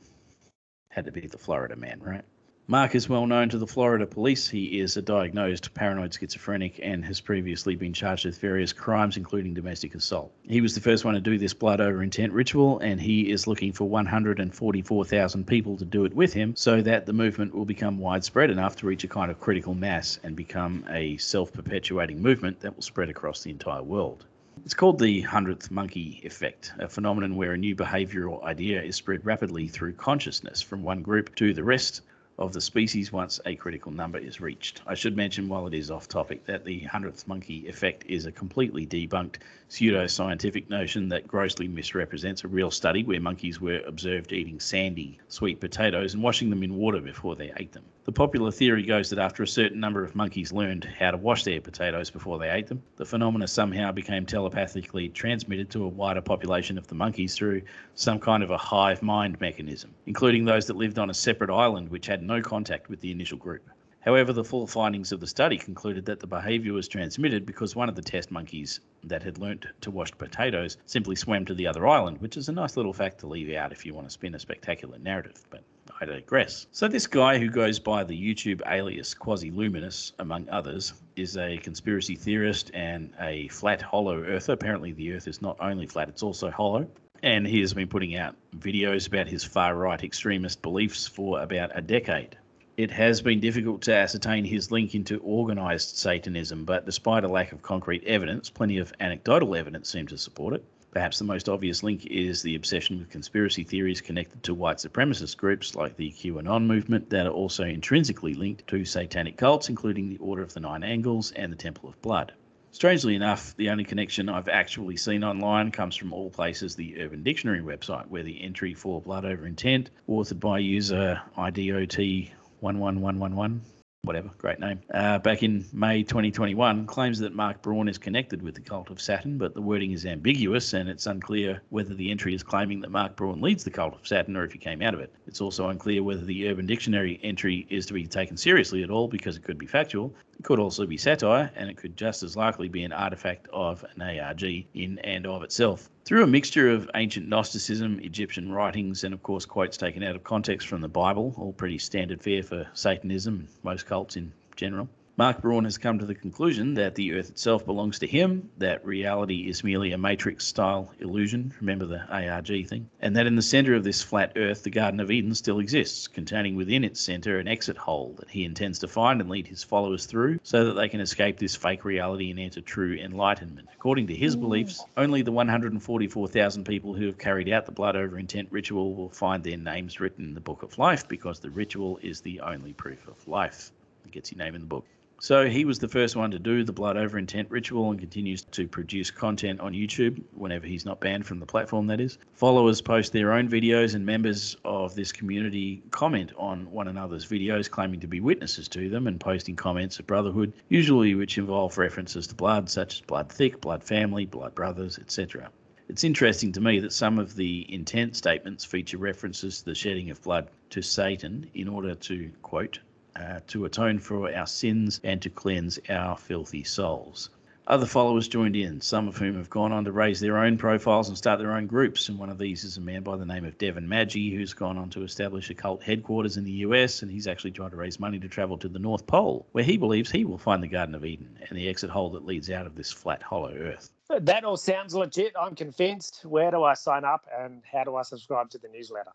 [SPEAKER 2] Had to be the Florida man, right? Mark is well known to the Florida police. He is a diagnosed paranoid schizophrenic and has previously been charged with various crimes, including domestic assault. He was the first one to do this blood over intent ritual, and he is looking for 144,000 people to do it with him so that the movement will become widespread enough to reach a kind of critical mass and become a self perpetuating movement that will spread across the entire world. It's called the hundredth monkey effect, a phenomenon where a new behavioral idea is spread rapidly through consciousness from one group to the rest of the species once a critical number is reached. I should mention, while it is off topic, that the hundredth monkey effect is a completely debunked pseudo-scientific notion that grossly misrepresents a real study where monkeys were observed eating sandy, sweet potatoes and washing them in water before they ate them. The popular theory goes that after a certain number of monkeys learned how to wash their potatoes before they ate them, the phenomena somehow became telepathically transmitted to a wider population of the monkeys through some kind of a hive mind mechanism, including those that lived on a separate island which had no contact with the initial group. However, the full findings of the study concluded that the behaviour was transmitted because one of the test monkeys that had learnt to wash potatoes simply swam to the other island, which is a nice little fact to leave out if you want to spin a spectacular narrative. But I digress. So, this guy who goes by the YouTube alias Quasi Luminous, among others, is a conspiracy theorist and a flat, hollow earther. Apparently, the earth is not only flat, it's also hollow. And he has been putting out videos about his far right extremist beliefs for about a decade. It has been difficult to ascertain his link into organised Satanism, but despite a lack of concrete evidence, plenty of anecdotal evidence seems to support it. Perhaps the most obvious link is the obsession with conspiracy theories connected to white supremacist groups like the QAnon movement that are also intrinsically linked to satanic cults, including the Order of the Nine Angles and the Temple of Blood. Strangely enough, the only connection I've actually seen online comes from all places the Urban Dictionary website, where the entry for Blood Over Intent, authored by user IDOT 11111 whatever, great name, uh, back in May 2021, claims that Mark Braun is connected with the cult of Saturn, but the wording is ambiguous and it's unclear whether the entry is claiming that Mark Braun leads the cult of Saturn or if he came out of it. It's also unclear whether the Urban Dictionary entry is to be taken seriously at all because it could be factual. It could also be satire, and it could just as likely be an artifact of an ARG in and of itself. Through a mixture of ancient Gnosticism, Egyptian writings, and of course quotes taken out of context from the Bible, all pretty standard fare for Satanism and most cults in general. Mark Braun has come to the conclusion that the Earth itself belongs to him, that reality is merely a matrix style illusion, remember the ARG thing, and that in the center of this flat Earth, the Garden of Eden still exists, containing within its center an exit hole that he intends to find and lead his followers through so that they can escape this fake reality and enter true enlightenment. According to his beliefs, only the 144,000 people who have carried out the blood over intent ritual will find their names written in the Book of Life because the ritual is the only proof of life. Gets your name in the book. So he was the first one to do the blood over intent ritual and continues to produce content on YouTube whenever he's not banned from the platform, that is. Followers post their own videos, and members of this community comment on one another's videos, claiming to be witnesses to them and posting comments of brotherhood, usually which involve references to blood, such as blood thick, blood family, blood brothers, etc. It's interesting to me that some of the intent statements feature references to the shedding of blood to Satan in order to, quote, uh, to atone for our sins and to cleanse our filthy souls. Other followers joined in, some of whom have gone on to raise their own profiles and start their own groups. And one of these is a man by the name of Devin Maggi, who's gone on to establish a cult headquarters in the US. And he's actually trying to raise money to travel to the North Pole, where he believes he will find the Garden of Eden and the exit hole that leads out of this flat, hollow earth.
[SPEAKER 1] That all sounds legit. I'm convinced. Where do I sign up and how do I subscribe to the newsletter?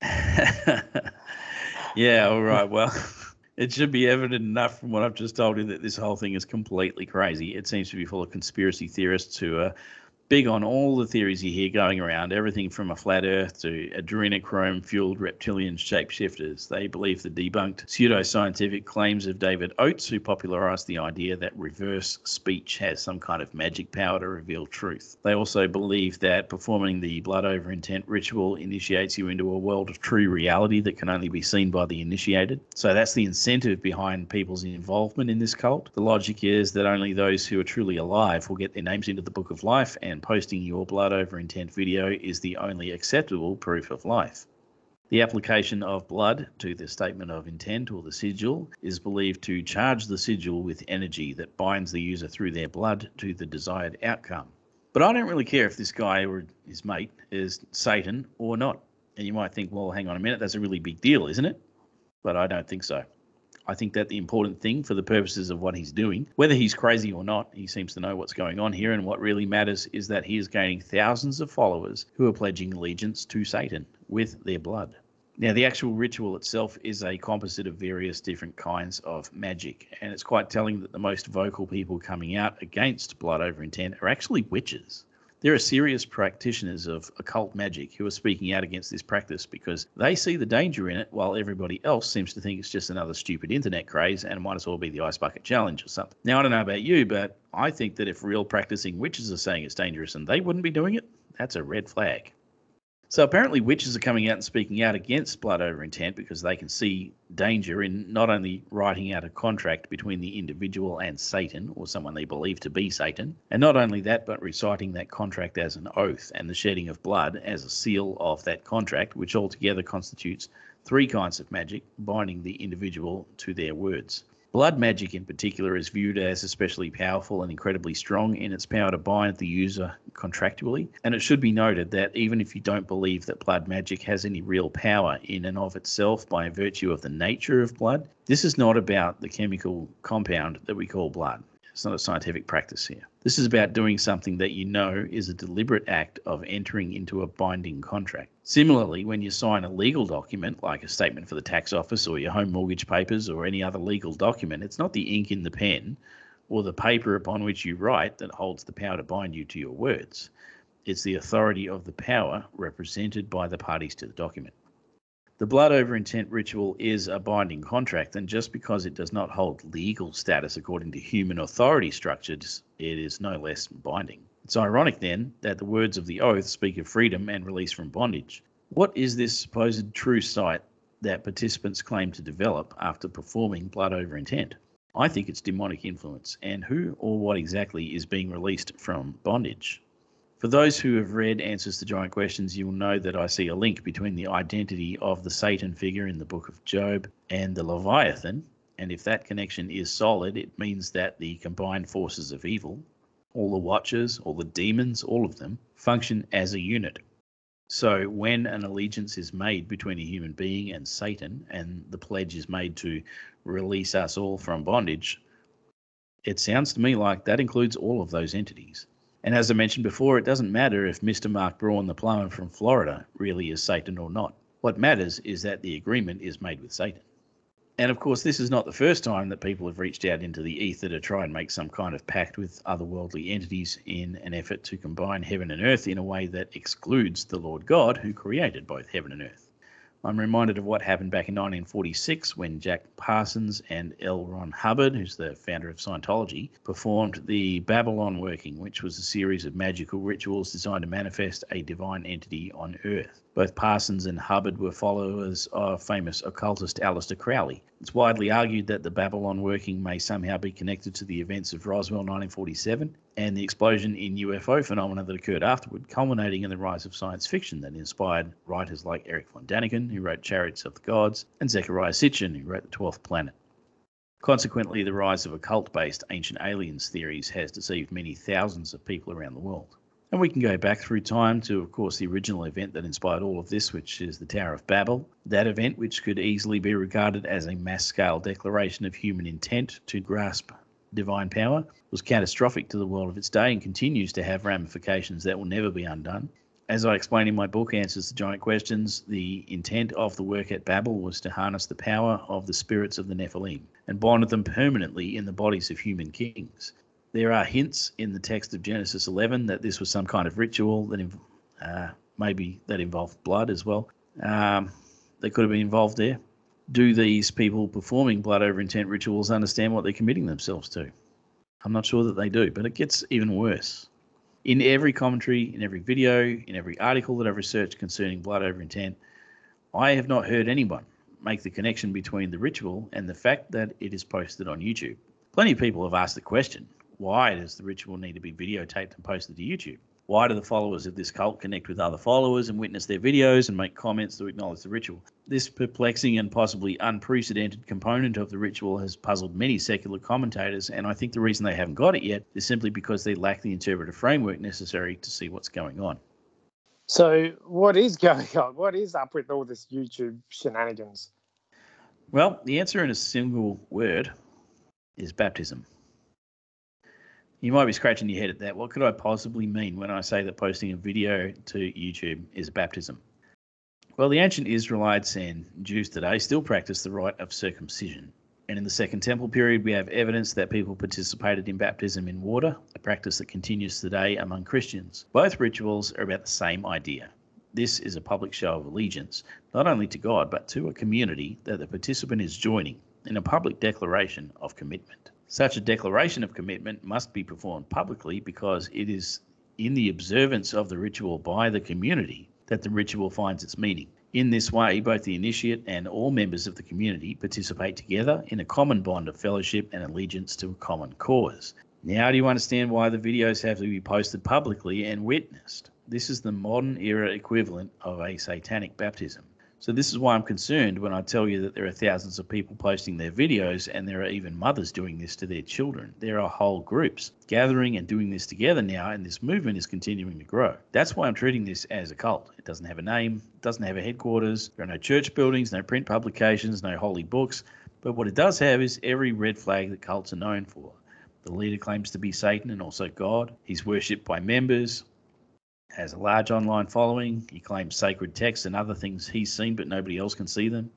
[SPEAKER 2] yeah, all right. Well. it should be evident enough from what I've just told you that this whole thing is completely crazy. It seems to be full of conspiracy theorists who are big on all the theories you hear going around, everything from a flat Earth to adrenochrome fueled reptilian shapeshifters. They believe the debunked pseudoscientific claims of David Oates, who popularized the idea that reverse speech has some kind of magic power to reveal truth. They also believe that performing the blood over intent ritual initiates you into a world of true reality that can only be seen by the initiated. So that's the incentive behind people's involvement in this cult. The logic is that only those who are truly alive will get their names into the book of life and posting your blood over intent video is the only acceptable proof of life. The application of blood to the statement of intent or the sigil is believed to charge the sigil with energy that binds the user through their blood to the desired outcome. But I don't really care if this guy or his mate is Satan or not. And you might think, well, hang on a minute, that's a really big deal, isn't it? But I don't think so. I think that the important thing for the purposes of what he's doing, whether he's crazy or not, he seems to know what's going on here. And what really matters is that he is gaining thousands of followers who are pledging allegiance to Satan with their blood. Now, the actual ritual itself is a composite of various different kinds of magic, and it's quite telling that the most vocal people coming out against blood over intent are actually witches. There are serious practitioners of occult magic who are speaking out against this practice because they see the danger in it while everybody else seems to think it's just another stupid internet craze and might as well be the ice bucket challenge or something. Now, I don't know about you, but I think that if real practicing witches are saying it's dangerous and they wouldn't be doing it, that's a red flag. So apparently, witches are coming out and speaking out against blood over intent because they can see danger in not only writing out a contract between the individual and Satan, or someone they believe to be Satan, and not only that, but reciting that contract as an oath and the shedding of blood as a seal of that contract, which altogether constitutes three kinds of magic binding the individual to their words. Blood magic, in particular, is viewed as especially powerful and incredibly strong in its power to bind the user contractually. And it should be noted that even if you don't believe that blood magic has any real power in and of itself by virtue of the nature of blood, this is not about the chemical compound that we call blood. It's not a scientific practice here. This is about doing something that you know is a deliberate act of entering into a binding contract. Similarly, when you sign a legal document, like a statement for the tax office or your home mortgage papers or any other legal document, it's not the ink in the pen or the paper upon which you write that holds the power to bind you to your words. It's the authority of the power represented by the parties to the document. The blood over intent ritual is a binding contract, and just because it does not hold legal status according to human authority structures, it is no less binding. It's ironic then that the words of the oath speak of freedom and release from bondage. What is this supposed true sight that participants claim to develop after performing blood over intent? I think it's demonic influence, and who or what exactly is being released from bondage? For those who have read Answers to Giant Questions, you will know that I see a link between the identity of the Satan figure in the book of Job and the Leviathan. And if that connection is solid, it means that the combined forces of evil, all the watchers, all the demons, all of them, function as a unit. So when an allegiance is made between a human being and Satan, and the pledge is made to release us all from bondage, it sounds to me like that includes all of those entities. And as I mentioned before, it doesn't matter if Mr. Mark Braun, the plumber from Florida, really is Satan or not. What matters is that the agreement is made with Satan. And of course, this is not the first time that people have reached out into the ether to try and make some kind of pact with otherworldly entities in an effort to combine heaven and earth in a way that excludes the Lord God who created both heaven and earth. I'm reminded of what happened back in 1946 when Jack Parsons and L. Ron Hubbard, who's the founder of Scientology, performed the Babylon Working, which was a series of magical rituals designed to manifest a divine entity on Earth. Both Parsons and Hubbard were followers of famous occultist Aleister Crowley. It's widely argued that the Babylon working may somehow be connected to the events of Roswell 1947 and the explosion in UFO phenomena that occurred afterward, culminating in the rise of science fiction that inspired writers like Erich von Däniken, who wrote Chariots of the Gods, and Zecharia Sitchin, who wrote The Twelfth Planet. Consequently, the rise of occult based ancient aliens theories has deceived many thousands of people around the world. And we can go back through time to, of course, the original event that inspired all of this, which is the Tower of Babel. That event, which could easily be regarded as a mass scale declaration of human intent to grasp divine power, was catastrophic to the world of its day and continues to have ramifications that will never be undone. As I explain in my book, Answers to Giant Questions, the intent of the work at Babel was to harness the power of the spirits of the Nephilim and bond them permanently in the bodies of human kings. There are hints in the text of Genesis 11 that this was some kind of ritual that uh, maybe that involved blood as well. Um, they could have been involved there. Do these people performing blood over intent rituals understand what they're committing themselves to? I'm not sure that they do, but it gets even worse. In every commentary, in every video, in every article that I've researched concerning blood over intent, I have not heard anyone make the connection between the ritual and the fact that it is posted on YouTube. Plenty of people have asked the question why does the ritual need to be videotaped and posted to YouTube? Why do the followers of this cult connect with other followers and witness their videos and make comments to acknowledge the ritual? This perplexing and possibly unprecedented component of the ritual has puzzled many secular commentators, and I think the reason they haven't got it yet is simply because they lack the interpretive framework necessary to see what's going on.
[SPEAKER 1] So, what is going on? What is up with all this YouTube shenanigans?
[SPEAKER 2] Well, the answer in a single word is baptism. You might be scratching your head at that. What could I possibly mean when I say that posting a video to YouTube is baptism? Well, the ancient Israelites and Jews today still practice the rite of circumcision. And in the Second Temple period, we have evidence that people participated in baptism in water, a practice that continues today among Christians. Both rituals are about the same idea. This is a public show of allegiance, not only to God, but to a community that the participant is joining in a public declaration of commitment. Such a declaration of commitment must be performed publicly because it is in the observance of the ritual by the community that the ritual finds its meaning. In this way, both the initiate and all members of the community participate together in a common bond of fellowship and allegiance to a common cause. Now, do you understand why the videos have to be posted publicly and witnessed? This is the modern era equivalent of a satanic baptism. So this is why I'm concerned when I tell you that there are thousands of people posting their videos and there are even mothers doing this to their children. There are whole groups gathering and doing this together now and this movement is continuing to grow. That's why I'm treating this as a cult. It doesn't have a name, it doesn't have a headquarters, there are no church buildings, no print publications, no holy books, but what it does have is every red flag that cults are known for. The leader claims to be Satan and also God. He's worshipped by members has a large online following. He claims sacred texts and other things he's seen, but nobody else can see them.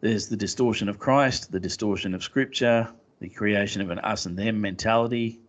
[SPEAKER 2] There's the distortion of Christ, the distortion of Scripture, the creation of an us and them mentality.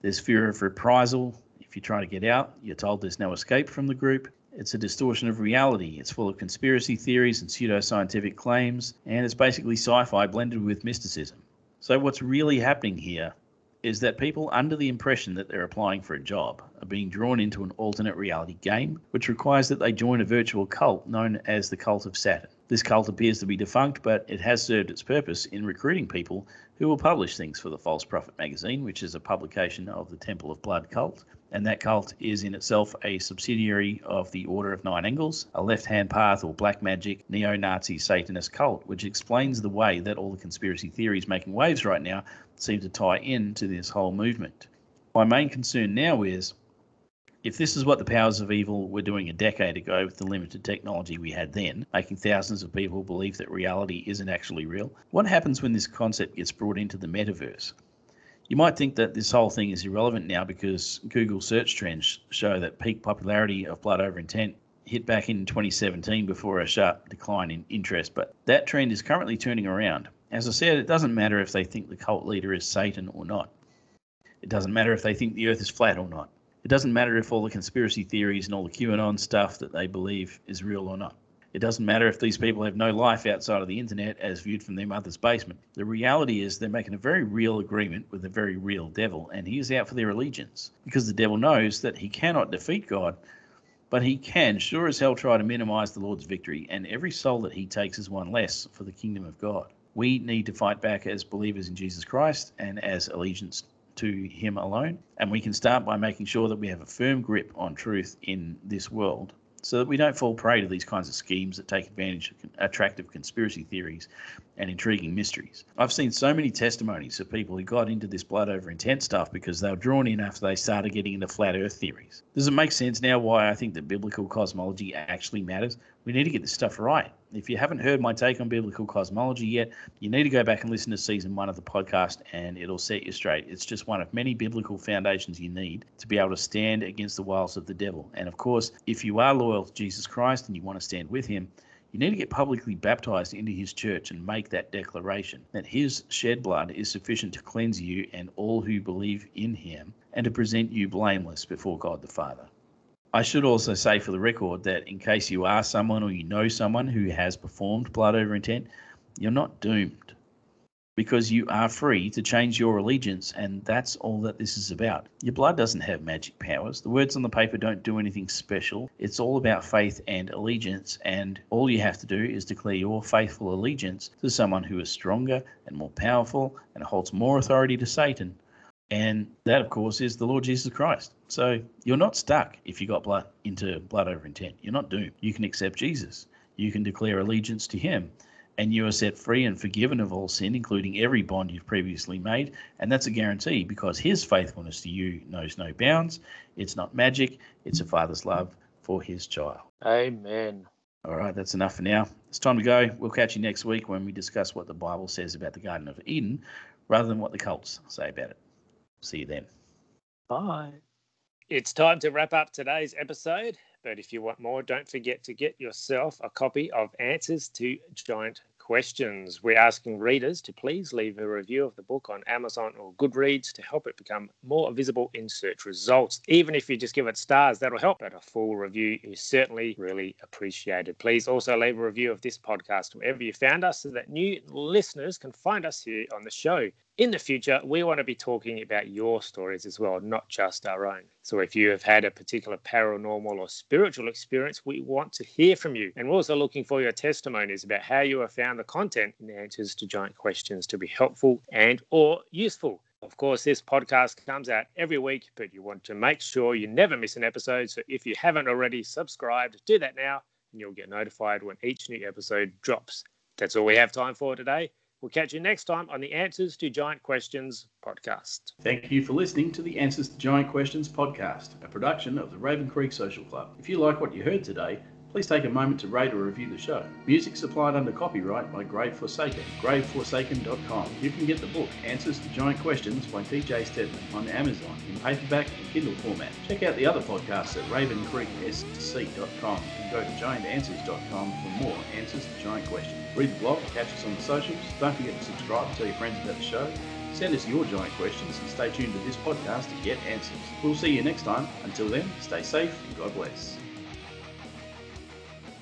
[SPEAKER 2] There's fear of reprisal. If you try to get out, you're told there's no escape from the group. It's a distortion of reality. It's full of conspiracy theories and pseudoscientific claims, and it's basically sci fi blended with mysticism. So, what's really happening here is that people under the impression that they're applying for a job are being drawn into an alternate reality game, which requires that they join a virtual cult known as the Cult of Saturn. This cult appears to be defunct, but it has served its purpose in recruiting people who will publish things for the False Prophet magazine, which is a publication of the Temple of Blood cult. And that cult is in itself a subsidiary of the Order of Nine Angles, a left hand path or black magic neo Nazi Satanist cult, which explains the way that all the conspiracy theories making waves right now seem to tie in to this whole movement. My main concern now is if this is what the powers of evil were doing a decade ago with the limited technology we had then, making thousands of people believe that reality isn't actually real, what happens when this concept gets brought into the metaverse? You might think that this whole thing is irrelevant now because Google search trends show that peak popularity of Blood Over Intent hit back in 2017 before a sharp decline in interest, but that trend is currently turning around. As I said, it doesn't matter if they think the cult leader is Satan or not. It doesn't matter if they think the earth is flat or not. It doesn't matter if all the conspiracy theories and all the QAnon stuff that they believe is real or not. It doesn't matter if these people have no life outside of the internet as viewed from their mother's basement. The reality is they're making a very real agreement with a very real devil, and he is out for their allegiance because the devil knows that he cannot defeat God, but he can sure as hell try to minimize the Lord's victory, and every soul that he takes is one less for the kingdom of God. We need to fight back as believers in Jesus Christ and as allegiance to Him alone. And we can start by making sure that we have a firm grip on truth in this world so that we don't fall prey to these kinds of schemes that take advantage of attractive conspiracy theories and intriguing mysteries. I've seen so many testimonies of people who got into this blood over intent stuff because they were drawn in after they started getting into flat earth theories. Does it make sense now why I think that biblical cosmology actually matters? We need to get this stuff right. If you haven't heard my take on biblical cosmology yet, you need to go back and listen to season one of the podcast and it'll set you straight. It's just one of many biblical foundations you need to be able to stand against the wiles of the devil. And of course, if you are loyal to Jesus Christ and you want to stand with him, you need to get publicly baptized into his church and make that declaration that his shed blood is sufficient to cleanse you and all who believe in him and to present you blameless before God the Father. I should also say for the record that in case you are someone or you know someone who has performed blood over intent, you're not doomed because you are free to change your allegiance, and that's all that this is about. Your blood doesn't have magic powers. The words on the paper don't do anything special. It's all about faith and allegiance, and all you have to do is declare your faithful allegiance to someone who is stronger and more powerful and holds more authority to Satan And that, of course, is the Lord Jesus Christ. So you're not stuck if you got blood into blood over intent. You're not doomed. You can accept Jesus. You can declare allegiance to him. And you are set free and forgiven of all sin, including every bond you've previously made. And that's a guarantee because his faithfulness to you knows no bounds. It's not magic, it's a father's love for his child.
[SPEAKER 1] Amen.
[SPEAKER 2] All right, that's enough for now. It's time to go. We'll catch you next week when we discuss what the Bible says about the Garden of Eden rather than what the cults say about it. See you then.
[SPEAKER 1] Bye. It's time to wrap up today's episode. But if you want more, don't forget to get yourself a copy of Answers to Giant questions. We're asking readers to please leave a review of the book on Amazon or Goodreads to help it become more visible in search results. Even if you just give it stars, that'll help. But a full review is certainly really appreciated. Please also leave a review of this podcast wherever you found us so that new listeners can find us here on the show in the future, we want to be talking about your stories as well, not just our own. So if you have had a particular paranormal or spiritual experience, we want to hear from you. And we're also looking for your testimonies about how you have found the content and answers to giant questions to be helpful and or useful. Of course, this podcast comes out every week, but you want to make sure you never miss an episode. So if you haven't already subscribed, do that now and you'll get notified when each new episode drops. That's all we have time for today. We'll catch you next time on the Answers to Giant Questions podcast.
[SPEAKER 2] Thank you for listening to the Answers to Giant Questions podcast, a production of the Raven Creek Social Club. If you like what you heard today, please take a moment to rate or review the show. Music supplied under copyright by Grave Forsaken, graveforsaken.com. You can get the book Answers to Giant Questions by TJ Stedman on Amazon in paperback and Kindle format. Check out the other podcasts at ravencreeksc.com and go to giantanswers.com for more answers to giant questions. Read the blog, catch us on the socials. Don't forget to subscribe and tell your friends about the show. Send us your giant questions and stay tuned to this podcast to get answers. We'll see you next time. Until then, stay safe and God bless.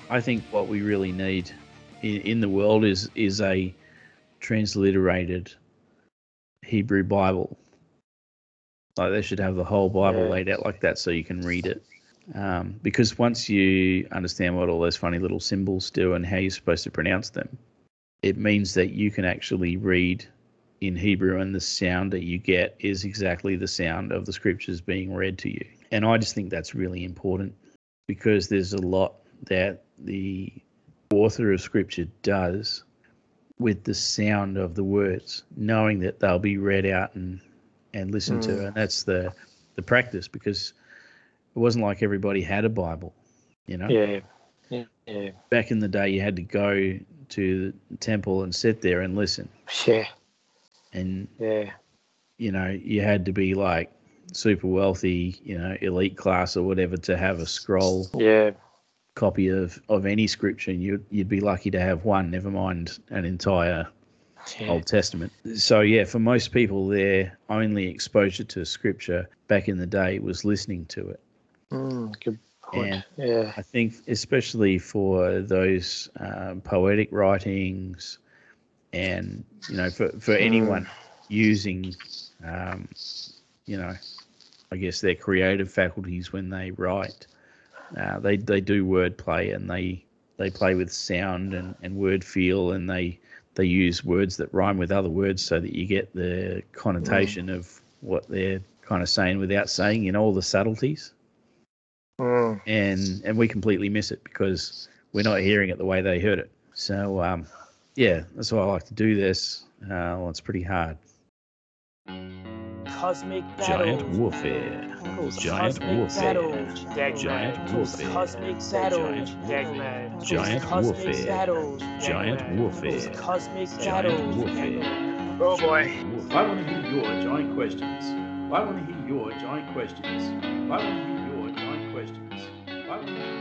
[SPEAKER 2] I think what we really need in, in the world is is a transliterated Hebrew Bible. Like they should have the whole Bible
[SPEAKER 1] Yeah.
[SPEAKER 2] laid out like that so you can read it. Um, because once you understand what all those funny little symbols do and how you're supposed to pronounce them, it means that you can actually read in Hebrew and the sound that you get is exactly the sound of the scriptures being read to you. And I just think that's really important because there's a lot that the author of scripture does with the sound of the words, knowing that they'll be read out and and listened to,
[SPEAKER 1] Mm.
[SPEAKER 2] and that's the the practice because it wasn't like everybody had a Bible, you know.
[SPEAKER 1] Yeah. Yeah. Yeah.
[SPEAKER 2] Back in the day, you had to go to the temple and sit there and listen,
[SPEAKER 1] Yeah.
[SPEAKER 2] and
[SPEAKER 1] Yeah.
[SPEAKER 2] you know you had to be like super wealthy, you know, elite class or whatever to have a scroll
[SPEAKER 1] Yeah.
[SPEAKER 2] Copy of of any scripture. and You'd you'd be lucky to have one, never mind an entire
[SPEAKER 1] Yeah.
[SPEAKER 2] Old Testament. So yeah, for most people, their only exposure to Scripture back in the day was listening to it.
[SPEAKER 1] Mm, good point.
[SPEAKER 2] And-
[SPEAKER 1] Yeah.
[SPEAKER 2] I think, especially for those um, poetic writings, and you know, for for
[SPEAKER 1] Mm.
[SPEAKER 2] anyone using, um, you know, I guess their creative faculties when they write, uh, they they do wordplay and they they play with sound and, and word feel and they they use words that rhyme with other words so that you get the connotation of what they're kind of saying without saying, you know, all the subtleties
[SPEAKER 1] Mm.
[SPEAKER 2] and and we completely miss it because we're not hearing it the way they heard it. So um, yeah, that's why I like to do this. Uh, well, it's pretty hard.
[SPEAKER 1] Cosmic
[SPEAKER 2] Giant warfare.
[SPEAKER 1] Equals
[SPEAKER 2] Giant warfare.
[SPEAKER 1] battles.
[SPEAKER 2] Giant warfare.
[SPEAKER 1] Cosmic battles.
[SPEAKER 2] Giant-
[SPEAKER 1] Dagman. Equals
[SPEAKER 2] Giant
[SPEAKER 1] cosmic
[SPEAKER 2] warfare. Giant warfare.
[SPEAKER 1] Cosmic
[SPEAKER 2] Giant warfare.
[SPEAKER 1] Oh boy.
[SPEAKER 2] I want to hear your giant questions. I want to hear your giant questions. I want to hear your giant questions. I want to hear